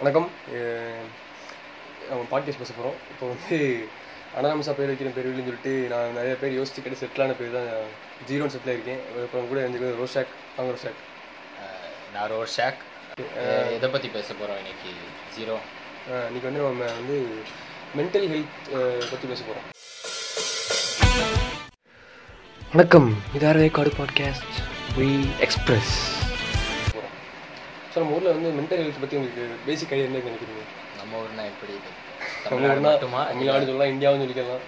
வணக்கம். நம்ம பாட்காஸ்ட் பேச போகிறோம் இப்போ வந்து அனாமஸாக பேர் வைக்கிற பேர் இல்லைன்னு சொல்லிட்டு நான் நிறைய பேர் யோசிச்சு கிட்ட செட்டிலான பேர் தான் ஜீரோன்னு செட்டில் இருக்கேன். அப்புறம் கூட எனக்கு ரோஷாக் அவங்க ரோஷாக். நான் ரோஷாக். எதை பற்றி பேச போகிறோம் இன்னைக்கு? ஜீரோ. இன்னைக்கு வந்து நம்ம வந்து மென்டல் ஹெல்த் பற்றி பேச போகிறோம் வணக்கம். இது ஆர்வே காடு பாட்காஸ்ட் வி எக்ஸ்பிரஸ் ஸோ நம்ம ஊரில் வந்து மென்டல் ஹெல்த் பற்றி உங்களுக்கு பேசிக் ஐடியா என்ன நினைக்கிறீங்க? நம்ம ஊர்னா எப்படி? தமிழ்நாடு ஊர்னா மட்டுமா? தமிழ்நாடு சொல்லலாம் இந்தியாவும் சொல்லிக்கலாம்.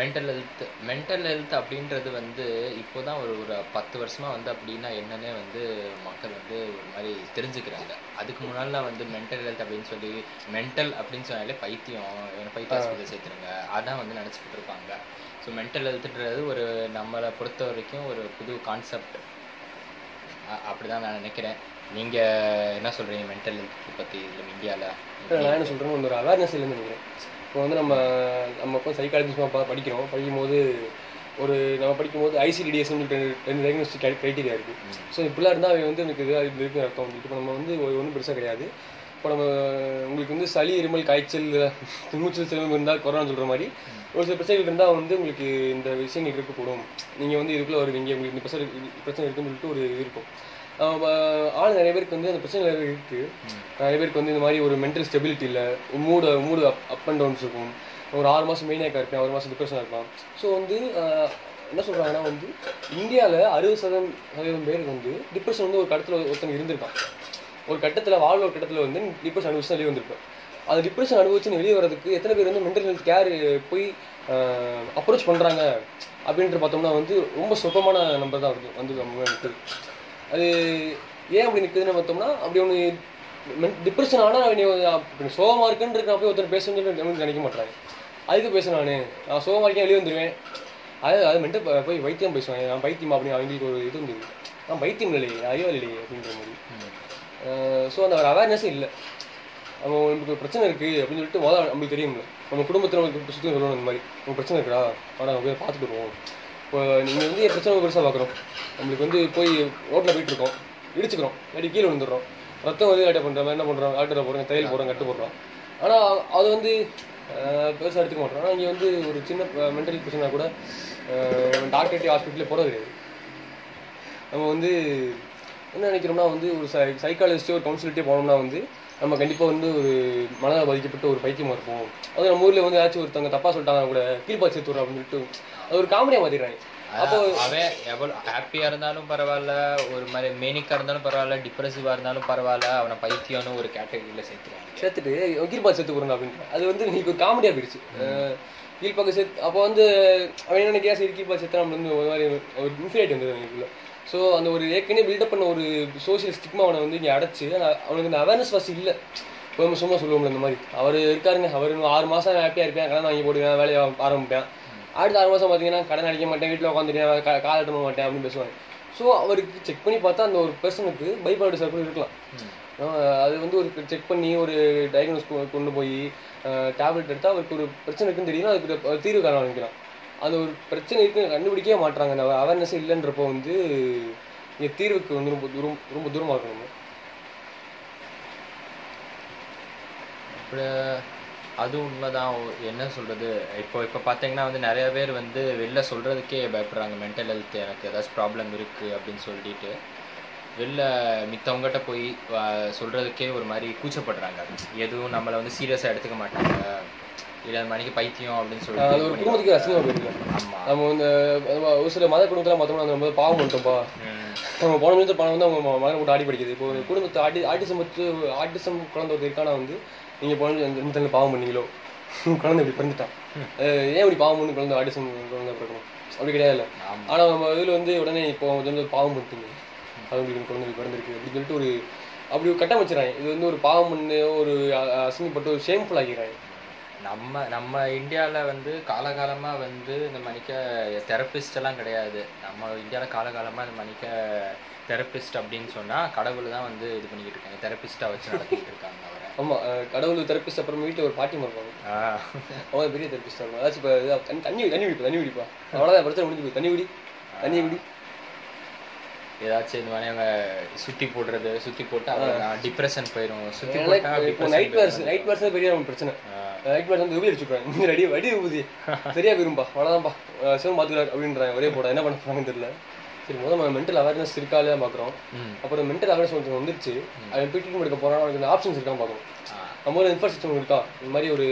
மென்டல் ஹெல்த் மென்டல் ஹெல்த் அப்படின்றது வந்து இப்போ தான் ஒரு ஒரு பத்து வருஷமாக வந்து அப்படின்னா என்னன்னே வந்து மக்கள் வந்து ஒரு மாதிரி தெரிஞ்சுக்கிறாங்க. அதுக்கு முன்னாடிலாம் வந்து மென்டல் ஹெல்த் அப்படின்னு சொல்லி மென்டல் அப்படின்னு சொன்னாலே பைத்தியம் பைத்திய ஹாஸ்பிட்டல் சேர்த்துருங்க. அதான் வந்து நினச்சிக்கிட்டு இருப்பாங்க. ஸோ மென்டல் ஹெல்த்ன்றது ஒரு நம்மளை பொறுத்த வரைக்கும் ஒரு புது கான்செப்ட் அப்படி தான் நான் நினைக்கிறேன். நீங்கள் என்ன சொல்கிறீங்க மென்டல் ஹெல்த் பற்றி இதில் இந்தியாவில் நான் என்ன சொல்கிறேன்னு ஒரு அவேர்னஸ் இல்லைன்னு நினைக்கிறேன். இப்போ வந்து நம்ம நம்ம இப்போ சைக்காலஜிஸ்டாக படிக்கிறோம். படிக்கும்போது ஒரு நம்ம படிக்கும்போது ஐசிடிஎஸ் ரெண்டு ரெண்டு டயக்னோஸ்டிக் க்ரைட்டீரியா இருக்குது ஸோ இப்படிலாம் இருந்தால் அவன் வந்து எனக்கு இது இருக்குன்னு அர்த்தம் இப்போ நம்ம வந்து ஒன்றும் பெருசாக கிடையாது. இப்போ நம்ம உங்களுக்கு வந்து சளி இருமல் காய்ச்சல் தும்முச்சல் சிலம்பு இருந்தால் கொரோனா சொல்கிற மாதிரி ஒரு சில பிரச்சனைகள் இருந்தால் வந்து உங்களுக்கு இந்த விஷயங்கள் இருக்கக்கூடும். நீங்கள் வந்து இதுக்குள்ளே வருவீங்க உங்களுக்கு இந்த பிரச்சனை பிரச்சனை இருக்குன்னு சொல்லிட்டு ஒரு இது இருக்கும். ஆள் நிறைய பேருக்கு வந்து அந்த பிரச்சனை நிறைய இருக்கு. நிறைய பேருக்கு வந்து இந்த மாதிரி ஒரு மென்டல் ஸ்டெபிலிட்டி இல்லை. மூடு மூடு அப் அப் அண்ட் டவுன்ஸ் இருக்கும். ஒரு ஆறு மாதம் மெயினாக இருப்பேன் ஆறு மாதம் டிப்ரெஷனாக இருப்பான். ஸோ வந்து என்ன சொல்கிறாங்கன்னா வந்து இந்தியாவில் அறுபது சதவீதம் சதவீதம் பேருக்கு வந்து டிப்ரெஷன் வந்து ஒரு கட்டத்தில் ஒருத்தன் இருந்திருக்கான். ஒரு கட்டத்தில் வாழ்வு ஒரு கட்டத்தில் வந்து டிப்ரெஷன் அனுபவிச்சு வெளியே வந்திருப்பேன். அந்த டிப்ரெஷன் அனுபவிச்சு வெளியே வரதுக்கு எத்தனை பேர் வந்து மென்டல் ஹெல்த் கேர் போய் அப்ரோச் பண்ணுறாங்க அப்படின்ட்டு பார்த்தோம்னா வந்து ரொம்ப சொற்பமான நம்பர் தான் வருது வந்து நம்ம நிற்குது அது ஏன் அப்படி நிற்குதுன்னு பார்த்தோம்னா அப்படி ஒன்று டிப்ரெஷன் ஆனால் நீ இப்போ சோகமாக இருக்குன்றது நான் போய் ஒருத்தர் பேசணும்னு சொல்லி நினைக்க மாட்டாங்க அதுக்கு பேச நான். நான் சோகமாக இருக்கேன் வெளியே வந்துடுவேன் அது அது மென்டல் போய் வைத்தியம் பேசுவேன். நான் பைத்தியம்? அப்படின்னு அவங்களுக்கு ஒரு இது இருந்தது நான் பைத்தியம் இல்லையே அறிவா இல்லையே அப்படின்ற மாதிரி. ஸோ அந்த ஒரு அவேர்னஸே இல்லை. நம்ம நமக்கு பிரச்சனை இருக்குது அப்படின்னு சொல்லிட்டு முதல்ல நம்மளுக்கு தெரியும்ல. நம்ம குடும்பத்தில் சுற்றி சொல்லணும் இந்த மாதிரி. உங்கள் பிரச்சனை இருக்குடா ஆனால் நம்ம போய் பார்த்துட்டு வருவோம். இப்போ நீங்கள் வந்து என் பிரச்சனை பெருசாக பார்க்குறோம் நம்மளுக்கு வந்து போய் ரோட்டில் போயிட்டு இருக்கோம் இடிச்சுக்கிறோம். இல்லாட்டி கீழே விழுந்துடுறோம். ரத்தம் வந்து ஆட்டை பண்ணுறோம் என்ன பண்ணுறோம் டாக்டரை போகிறோம் தையல் போகிறோம் கட்டு போடுறோம். ஆனால் அது வந்து பெருசாக எடுத்துக்க மாட்டோம். ஆனால் இங்கே வந்து ஒரு சின்ன மென்டல் பிரச்சனை கூட டாக்டர்கிட்ட ஹாஸ்பிட்டலே போகிறது கிடையாது. நம்ம வந்து என்ன நினைக்கிறோம்னா வந்து ஒரு சை சைக்காலஜிஸ்டோ ஒரு கவுன்சிலிட்டே போனோம்னா வந்து நம்ம கண்டிப்பாக வந்து ஒரு மனதாக பாதிக்கப்பட்ட ஒரு பைத்தியமாக இருப்போம். அது நம்ம ஊரில் வந்து ஏதாச்சும் ஒருத்தவங்க தப்பாக சொல்லிட்டாங்க கூட கீழ்பாச்சு சேர்த்துறோம் அப்படின்னு சொல்லிட்டு ஒரு காமெடியாக மாற்றிடுறாங்க அப்போ அவன் எவ்வளோ ஹாப்பியாக இருந்தாலும் பரவாயில்ல ஒரு மாதிரி மேனிக்காக இருந்தாலும் பரவாயில்ல டிப்ரெசிவாக இருந்தாலும் பரவாயில்ல அவனை பைத்தியம்னு ஒரு கேட்டகரியில் சேர்த்துருவாங்க. சேர்த்துட்டு கீழ்பாக்கு சேர்த்து போகிறாங்க அப்படின்னு அது வந்து ஒரு காமெடியாக போயிடுச்சு கீழ்பாக்கு சேர்த்து அப்போ வந்து அவன் என்ன நினைக்கிறா சரி கீழ்பாக்கு சேர்த்து நம்ம வந்து ஒரு மாதிரி ஒரு இன்ஃபினிட்டி வந்தது அவனுக்குள்ள ஸோ அந்த ஒரு ஏற்கனவே பில்டப் பண்ண ஒரு சோஷியல் ஸ்டிக்மா அவனை வந்து இங்கே அடைச்சு அவனுக்கு இந்த அவேர்னஸ் ஃபஸ்ட் இல்லை. நம்ம சும்மா சொல்லுவோம்ல இந்த மாதிரி. அவர் இருக்காருங்க அவர் இன்னும் ஆறு மாதம் ஹாப்பியாக இருப்பேன் கடன் வாங்கி போடுவேன் வேலையை ஆரம்பிப்பேன். அடுத்த ஆறு மாதம் பார்த்தீங்கன்னா கடன் அடிக்க மாட்டேன் வீட்டில் உட்காந்துட்டேன் கால் எட்ட மாட்டேன் அப்படின்னு பேசுவாங்க. ஸோ அவருக்கு செக் பண்ணி பார்த்தா அந்த ஒரு பர்சனுக்கு பைபாடி சர்க்கிள் இருக்கலாம். அது வந்து ஒரு செக் பண்ணி ஒரு டயக்னோஸ் கொண்டு போய் டேப்லெட் எடுத்தால் அவருக்கு ஒரு பிரச்சனை இருக்குன்னு தெரியும் அதுக்கு தீர்வு காரணம் நினைக்கலாம் அந்த ஒரு பிரச்சனை இருக்குன்னு கண்டுபிடிக்கவே மாட்டாங்க அந்த அவேர்னஸ் இல்லைன்றப்போ வந்து இங்கே தீர்வுக்கு வந்து ரொம்ப தூரம் ரொம்ப தூரமாக இருக்கணும். அப்படி அது உண்மைதான். என்ன சொல்கிறது இப்போ இப்போ பார்த்தீங்கன்னா வந்து நிறைய பேர் வந்து வெளில சொல்கிறதுக்கே பயப்படுறாங்க. மென்டல் ஹெல்த் எனக்கு ஏதாச்சும் ப்ராப்ளம் இருக்குது அப்படின்னு சொல்லிட்டு. வெளில மித்தவங்ககிட்ட போய் சொல்கிறதுக்கே ஒரு மாதிரி கூச்சப்படுறாங்க. எதுவும் நம்மளை வந்து சீரியஸாக எடுத்துக்க மாட்டாங்க. இல்லை மணிக்கு பைத்தியம் அப்படின்னு அது ஒரு சொல்லிட்டு குடும்பத்துக்கு அசிங்கமாக போயிருக்கு ஆமாம் நம்ம வந்து ஒரு சில மத குடும்பத்தில் பார்த்தோம்னா நம்ம வந்து பாவம் பண்ணிட்டோம்ப்பா நம்ம போன பணம் வந்து அவங்க மகனை போட்டு ஆடி படிக்குது இப்போ குடும்பத்தை ஆட்டி ஆட்டிசம் வச்சு ஆட்டிசம் குழந்தை ஒரு இருக்கானா வந்து நீங்கள் போன நிமிஷத்துல பாவம் பண்ணீங்களோ? குழந்தை இப்படி பிறந்துட்டான் ஏன் இப்படி பாவம் பண்ணி குழந்தை ஆட்டிசம் குழந்தை பிறக்கணும்? அப்படி கிடையாது ஆனால் நம்ம இதில் வந்து உடனே இப்போ வந்து பாவம் பண்ணிட்டீங்க. அவங்களுக்கு குழந்தைக்கு பிறந்திருக்கு அப்படின்னு சொல்லிட்டு ஒரு அப்படி ஒரு கட்டம் வச்சுறாங்க இது வந்து ஒரு பாவம் பண்ணு ஒரு அசிங்கப்பட்டு ஒரு ஷேம்ஃபுல் ஆகிடுறாங்க நம்ம நம்ம இந்தியாவில் வந்து காலகாலமாக வந்து இந்த மணிக்க தெரப்பிஸ்ட் எல்லாம் கிடையாது. நம்ம இந்தியாவில் காலகாலமாக இந்த மணிக்க தெரப்பிஸ்ட் அப்படின்னு சொன்னால் கடவுள் தான் வந்து இது பண்ணிக்கிட்டு இருக்காங்க. தெரப்பிஸ்ட்டாக வச்சு நடத்திக்கிட்டு இருக்காங்க. ஆமாம் கடவுள் தெரப்பிஸ்ட் அப்புறம் வீட்டில் ஒரு பாட்டி இருப்பாங்க அவன் பெரிய தெரப்பிஸ்ட் இருக்கும் ஏதாச்சும் இப்போ தண்ணி தண்ணி தண்ணி குடிப்பா தண்ணி குடிப்பா. அவ்வளோதான் பிரச்சனை முடிஞ்சு போய் தண்ணி குடி தண்ணி குடி. ஏதாச்சும் இந்த மாதிரி அவங்க சுத்தி போடுறது சுத்தி போட்டு டிப்ரெஷன் போயிடும் சுத்தி போட்டா இப்போ நைட் வேர்ஸ். நைட் வேர்ஸ் பெரிய பிரச்சனை. நைட் வேர்ஸ் வந்து உபி அடிச்சுப்பேன் இந்த அடி அடி ஊதி. சரியா போயிரும்பா. அவ்வளோதான்ப்பா சிவன் பார்த்துக்கிறார் அப்படின்றாங்க. ஒரே போட. என்ன பண்ண போறாங்கன்னு தெரியல. சரி முதல்ல நம்ம மென்டல் அவேர்னஸ் இருக்கா இல்லையா பார்க்குறோம். அப்புறம் மென்டல் அவேர்னஸ் கொஞ்சம் வந்துருச்சு. அது ட்ரீட்மெண்ட் எடுக்க போறோம் அவனுக்கு ஆப்ஷன்ஸ் இருக்கான்னு பார்க்கணும் நம்ம ஒரு இன்ஃப்ராஸ்ட்ரக்சர் இருக்கா? இந்த மாதிரி ஒரு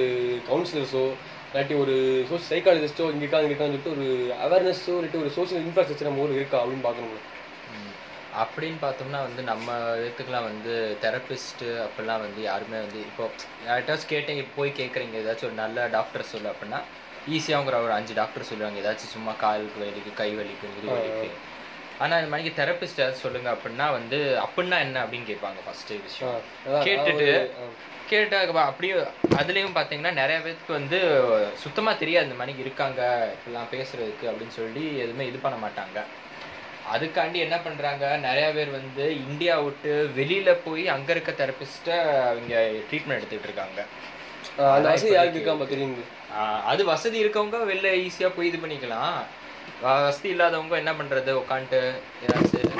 கவுன்சிலர்ஸோ இல்லாட்டி ஒரு சோஷ் சைக்காலஜிஸ்ட்டோ இங்கே இருக்கா இங்கே இருக்கான்னு சொல்லிட்டு ஒரு அவேர்னஸோ இல்லாட்டி ஒரு சோஷியல் இன்ஃப்ராஸ்ட்ரக்சர் நம்ம ஊருக்கு இருக்கா அப்படின்னு பார்க்கணும். அப்படின்னு பார்த்தோம்னா வந்து நம்ம இதுக்கெல்லாம் வந்து தெரபிஸ்ட் அப்படிலாம் வந்து யாருமே வந்து இப்போ யார்கிட்டாச்சும் கேட்டீங்க போய் கேட்குறீங்க ஏதாச்சும் ஒரு நல்ல டாக்டர் சொல்லு அப்படின்னா ஈஸியாங்கிற ஒரு அஞ்சு டாக்டர் சொல்லுவாங்க. ஏதாச்சும் சும்மா காலுக்கு வலிக்கு கை வலிக்கு முது வலிக்கு. ஆனால் இந்த மாதிரி தெரபிஸ்ட் ஏதாச்சும் சொல்லுங்க அப்படின்னா வந்து அப்படின்னா என்ன? அப்படின்னு கேட்பாங்க ஃபர்ஸ்ட் விஷயம். கேட்டுட்டு ஆ. கேட்டால் அப்படியே அதுலேயும் பார்த்தீங்கன்னா நிறைய பேருக்கு வந்து சுத்தமாக தெரியாது இந்த மாதிரி இருக்காங்க இப்படிலாம் பேசுறதுக்கு அப்படின்னு சொல்லி எதுவுமே இது பண்ண மாட்டாங்க. அதுக்காண்டி என்ன பண்றாங்க நிறைய பேர் வந்து இந்தியா விட்டு வெளியில போய் அங்க இருக்க தெரபிஸ்ட்டை அவங்க ட்ரீட்மெண்ட் எடுத்துக்கிட்டு இருக்காங்க. ஆ, அந்த வசதி யாருக்கு இருக்காம தெரியுது ஆஹ் அது வசதி இருக்கவங்க வெளில ஈஸியா போய் இது பண்ணிக்கலாம். வசதி இல்லாதவங்க என்ன பண்றது? உட்காந்துட்டு ஏதாச்சும்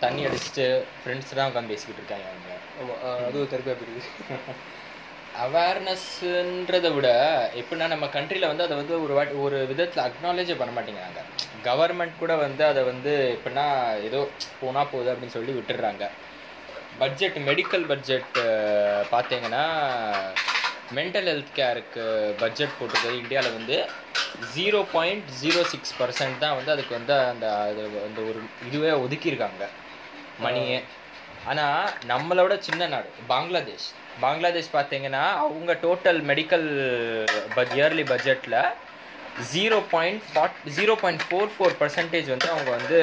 தண்ணி அடிச்சுட்டு ஃப்ரெண்ட்ஸ் தான் உட்காந்து பேசிக்கிட்டு இருக்காங்க அவங்க. ஆமா ஆ, அது ஒரு தெரப்பியா போயிருக்கு அவேர்னஸ்ன்றதை விட எப்படின்னா நம்ம கண்ட்ரியில் வந்து அதை வந்து ஒரு வாட்டி ஒரு விதத்தில் அக்னாலேஜே பண்ண மாட்டேங்கிறாங்க. கவர்மெண்ட் கூட வந்து அதை வந்து எப்படின்னா ஏதோ போனா போகுது அப்படின்னு சொல்லி விட்டுடுறாங்க. பட்ஜெட் மெடிக்கல் பட்ஜெட் பார்த்தீங்கன்னா மென்டல் ஹெல்த் கேருக்கு பட்ஜெட் போட்டிருக்கிறது இந்தியாவில் வந்து zero point zero six percent தான் வந்து அதுக்கு வந்து அந்த அது அந்த ஒரு இதுவே ஒதுக்கியிருக்காங்க. மணியே ஆனால் நம்மளோட சின்ன நாடு பங்களாதேஷ். பங்களாதேஷ் பார்த்தீங்கன்னா அவங்க டோட்டல் மெடிக்கல் பட் இயர்லி பட்ஜெட்டில் zero point four zero point four four percentage வந்து அவங்க வந்து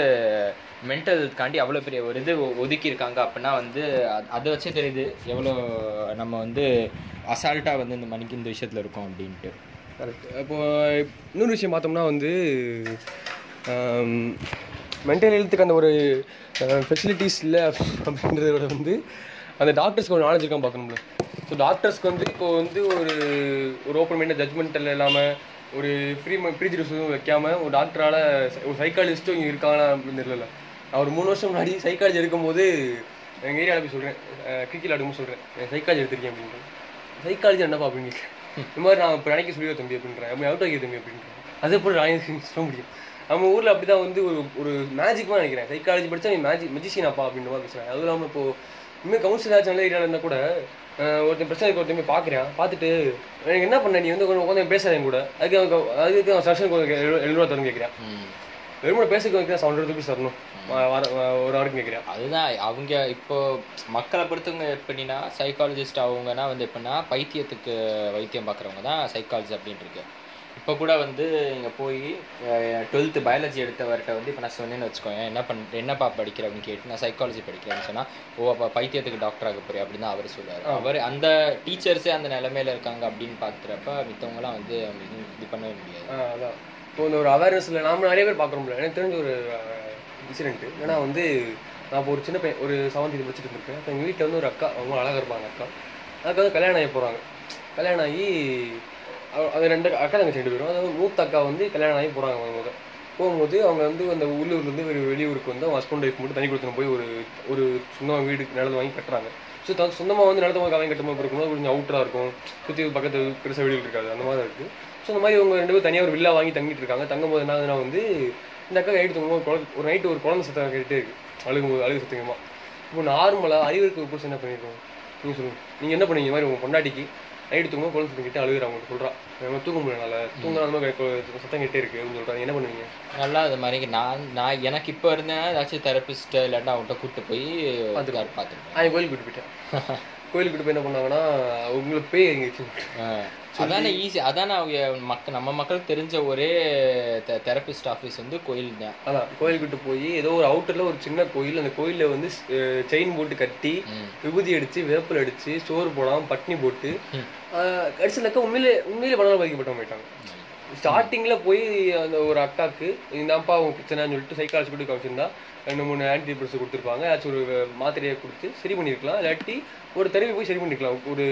மென்டல்காண்டி அவ்வளோ பெரிய ஒரு இது ஒதுக்கியிருக்காங்க அப்படின்னா வந்து அதை வச்சே தெரியுது எவ்வளோ நம்ம வந்து அசால்ட்டாக வந்து இந்த மணிக்கு இந்த விஷயத்தில் இருக்கோம் அப்படின்ட்டு. கரெக்ட் இப்போது இன்னொரு விஷயம் பார்த்தோம்னா வந்து மென்டல் ஹெல்த்துக்கு அந்த ஒரு ஃபெசிலிட்டிஸ் இல்லை அப்படின்றத விட வந்து அந்த டாக்டர்ஸ்க்கு ஒரு நாலேஜ் இருக்கான் பார்க்கணும்ல ஸோ டாக்டர்ஸ்க்கு வந்து இப்போ வந்து ஒரு ஒரு ஓப்பன் மைண்ட் ஜட்மெண்டல் இல்லாமல் ஒரு ஃப்ரீ ப்ரீஜிடியூஸ் வைக்காமல் ஒரு டாக்டரால் ஒரு சைக்காலஜிஸ்ட்டும் இங்கே இருக்காங்களா அப்படின்னு தெரியல நான் ஒரு மூணு வருஷம் முன்னாடி சைக்காலஜி எடுக்கும்போது எங்கள் ஏரியாவில் போய் சொல்கிறேன் கிரிக்கெட் விளாடும்போது சொல்கிறேன் சைக்காலஜி எடுத்திருக்கேன் அப்படின்ட்டு. சைக்காலஜி என்னப்பா அப்படின்னு. இந்த மாதிரி நான் இப்போ நினைக்க சொல்லியோ தம்பி அப்படின்றேன். அப்படி அவுட் ஆகிய தம்பி அப்படின்றேன் அதே போல் நான் சொல்ல முடியும்? நம்ம ஊரில் அப்படி தான் வந்து ஒரு ஒரு மேஜிக் நினைக்கிறேன். சைக்காலஜி படித்தா நீ மேஜிக் மெஜிஷியன் அப்பா அப்படின்ற மாதிரி பேசுகிறேன் அதுவும் இல்லாமல் இப்போ இனிமேல் கவுன்சிலர் ஆச்சு நல்ல ஏரியாவில் இருந்தால் கூட ஒருத்தன் பிரச்சனை இப்போ ஒருத்தன் பார்க்குறேன் பார்த்துட்டு எனக்கு என்ன பண்ண நீ வந்து கொஞ்சம் உட்காந்து பேசாத என் கூட. அதுக்கு அவன் அதுக்கு அவன் செஷன் கொஞ்சம் எழுநூறுவா தரணும் கேட்குறேன் வெறுமனை பேசுக்கு வைக்கிறேன் செவன் ஹண்ட்ரட் ருபீஸ் தரணும். வா- வார- வா- ஒரு வாரத்துக்கு கேட்குறேன் அதுதான் அவங்க இப்போ மக்களை பொறுத்தவங்க எப்படின்னா சைக்காலஜிஸ்ட் அவங்கன்னா வந்து எப்படின்னா பைத்தியத்துக்கு வைத்தியம் பார்க்குறவங்க தான் சைக்காலஜி அப்படின்ட்டு இருக்கு இப்போ கூட வந்து இங்கே போய் டுவெல்த்து பயாலஜி எடுத்தவர்கிட்ட வந்து இப்போ நான் சொன்னேன்னு வச்சுக்கோங்க என்ன பண் என்னப்பா படிக்கிற அப்படின்னு கேட்டு நான் சைக்காலஜி படிக்கிறேன்னு சொன்னால் ஓ அப்போ பைத்தியத்துக்கு டாக்டர் ஆக போறியா அப்படின்னு அவர் சொல்லுவார் அவர் அந்த டீச்சர்ஸே அந்த நிலைமையில இருக்காங்க அப்படின்னு பார்க்குறப்ப மித்தவங்களாம் வந்து அவங்க இது- பண்ணவே முடியாது. அதான். இப்போ இந்த ஒரு அவேர்னஸில் நாம நிறைய பேர் பார்க்குறோம்ல எனக்கு தெரிஞ்ச ஒரு இன்சிடென்ட் ஏன்னா வந்து நான் இப்போ ஒரு சின்ன பையன் ஒரு செவன்த் இது படிச்சுட்டு இருக்கேன் அப்போ எங்கள் வீட்டில் வந்து ஒரு அக்கா அவங்க அழகாக இருப்பாங்க அக்கா. அதுக்கு வந்து கல்யாணம் ஆகி போகிறாங்க கல்யாணம் ஆகி அது ரெண்டு அக்கா தங்கச்சி ரெண்டு பேரும். அதாவது மூத்த அக்கா வந்து கல்யாணம் ஆகி போகிறாங்க அவங்க போகும்போது அவங்க வந்து அந்த உள்ளூர்லேருந்து ஒரு வெளியூருக்கு வந்து அவங்க ஹஸ்பண்ட் ஒய்ஃப் மட்டும் தனி கொடுத்துன்னு போய் ஒரு ஒரு சொந்தமாக வீடு நிலத்தை வாங்கி கட்டுறாங்க. ஸோ த சொந்தமாக வந்து நிலத்தை வாங்கி கட்டும்போது இருக்கும்போது கொஞ்சம் அவுட்டராக இருக்கும். சுற்றி பக்கத்து பெருசாக வீடுகள் இருக்காது. அந்த மாதிரி இருக்குது ஸோ இந்த மாதிரி இவங்க ரெண்டு பேரும் தனியாக ஒரு வில்லா வாங்கி தங்கிட்டு இருக்காங்க. தங்கும்போது என்ன ஆகுதுன்னா வந்து இந்த அக்கா நைட்டு தூங்கும்போது குழந்தை ஒரு நைட்டு ஒரு குழந்தை சத்தம் கேட்டுட்டே இருக்கு. அழுகும்போது அழுகு சத்தங்கம்மா இப்போ நார்மலாக அறிவுக்கு புதுசு என்ன பண்ணியிருக்கோம் நீங்கள் சொல்லுங்கள் நீங்கள் என்ன பண்ணீங்க? இந்த மாதிரி உங்கள் பொண்டாட்டிக்கு நைட்டு தூங்கும்போது குழந்தை சத்தம் கிட்டே அழுகுறா அவங்க சொல்கிறா நம்ம தூங்க முடியல தூங்கினா அந்த மாதிரி சத்தம் கிட்டே இருக்கு அப்படின்னு சொல்கிறாங்க என்ன பண்ணுவீங்க? நல்லா அது மாதிரி நான் நான் எனக்கு இப்போ இருந்தேன்னா ஏதாச்சும் தெரபிஸ்ட் இல்லாட்டா அவன்கிட்ட கூப்பிட்டு போய் பார்த்துருப்பேன் நான் கோயிலுக்கு கூட்டு போயிட்டேன். கோயிலுக்கு போய் என்ன பண்ணாங்கன்னா உங்களுக்கு பேய் எங்கேயாச்சும் அதானே ஈஸி அதானே அவங்க மக்கள் நம்ம மக்களுக்கு தெரிஞ்ச ஒரே தெரபிஸ்ட் ஆஃபீஸ் வந்து கோயில் தான். அதான் கோயிலுக்கிட்ட போய் ஏதோ ஒரு அவுட்டர்ல ஒரு சின்ன கோயில் அந்த கோயில்ல வந்து செயின் போட்டு கட்டி. விபூதி அடிச்சு வேப்பில் அடிச்சு சோறு போடாம பட்னி போட்டு ம். கடிச்சலக்க உண்மையிலே உண்மையிலே பண்ணாலும் பாதிக்கப்பட்டவங்க போயிட்டாங்க ஸ்டார்டிங்கில் போய் அந்த ஒரு அக்காக்கு இந்தாப்பா அவங்க பிரச்சனைன்னு சொல்லிட்டு சைக்காலஜி கொடுத்து காமிச்சிருந்தா ரெண்டு மூணு ஆன்டி கொடுத்துருப்பாங்க. ஏதாச்சும் ஒரு மாத்திரையை கொடுத்து சரி பண்ணியிருக்கலாம் இல்லாட்டி ஒரு தெருவி போய் சரி பண்ணிருக்கலாம். ஒரு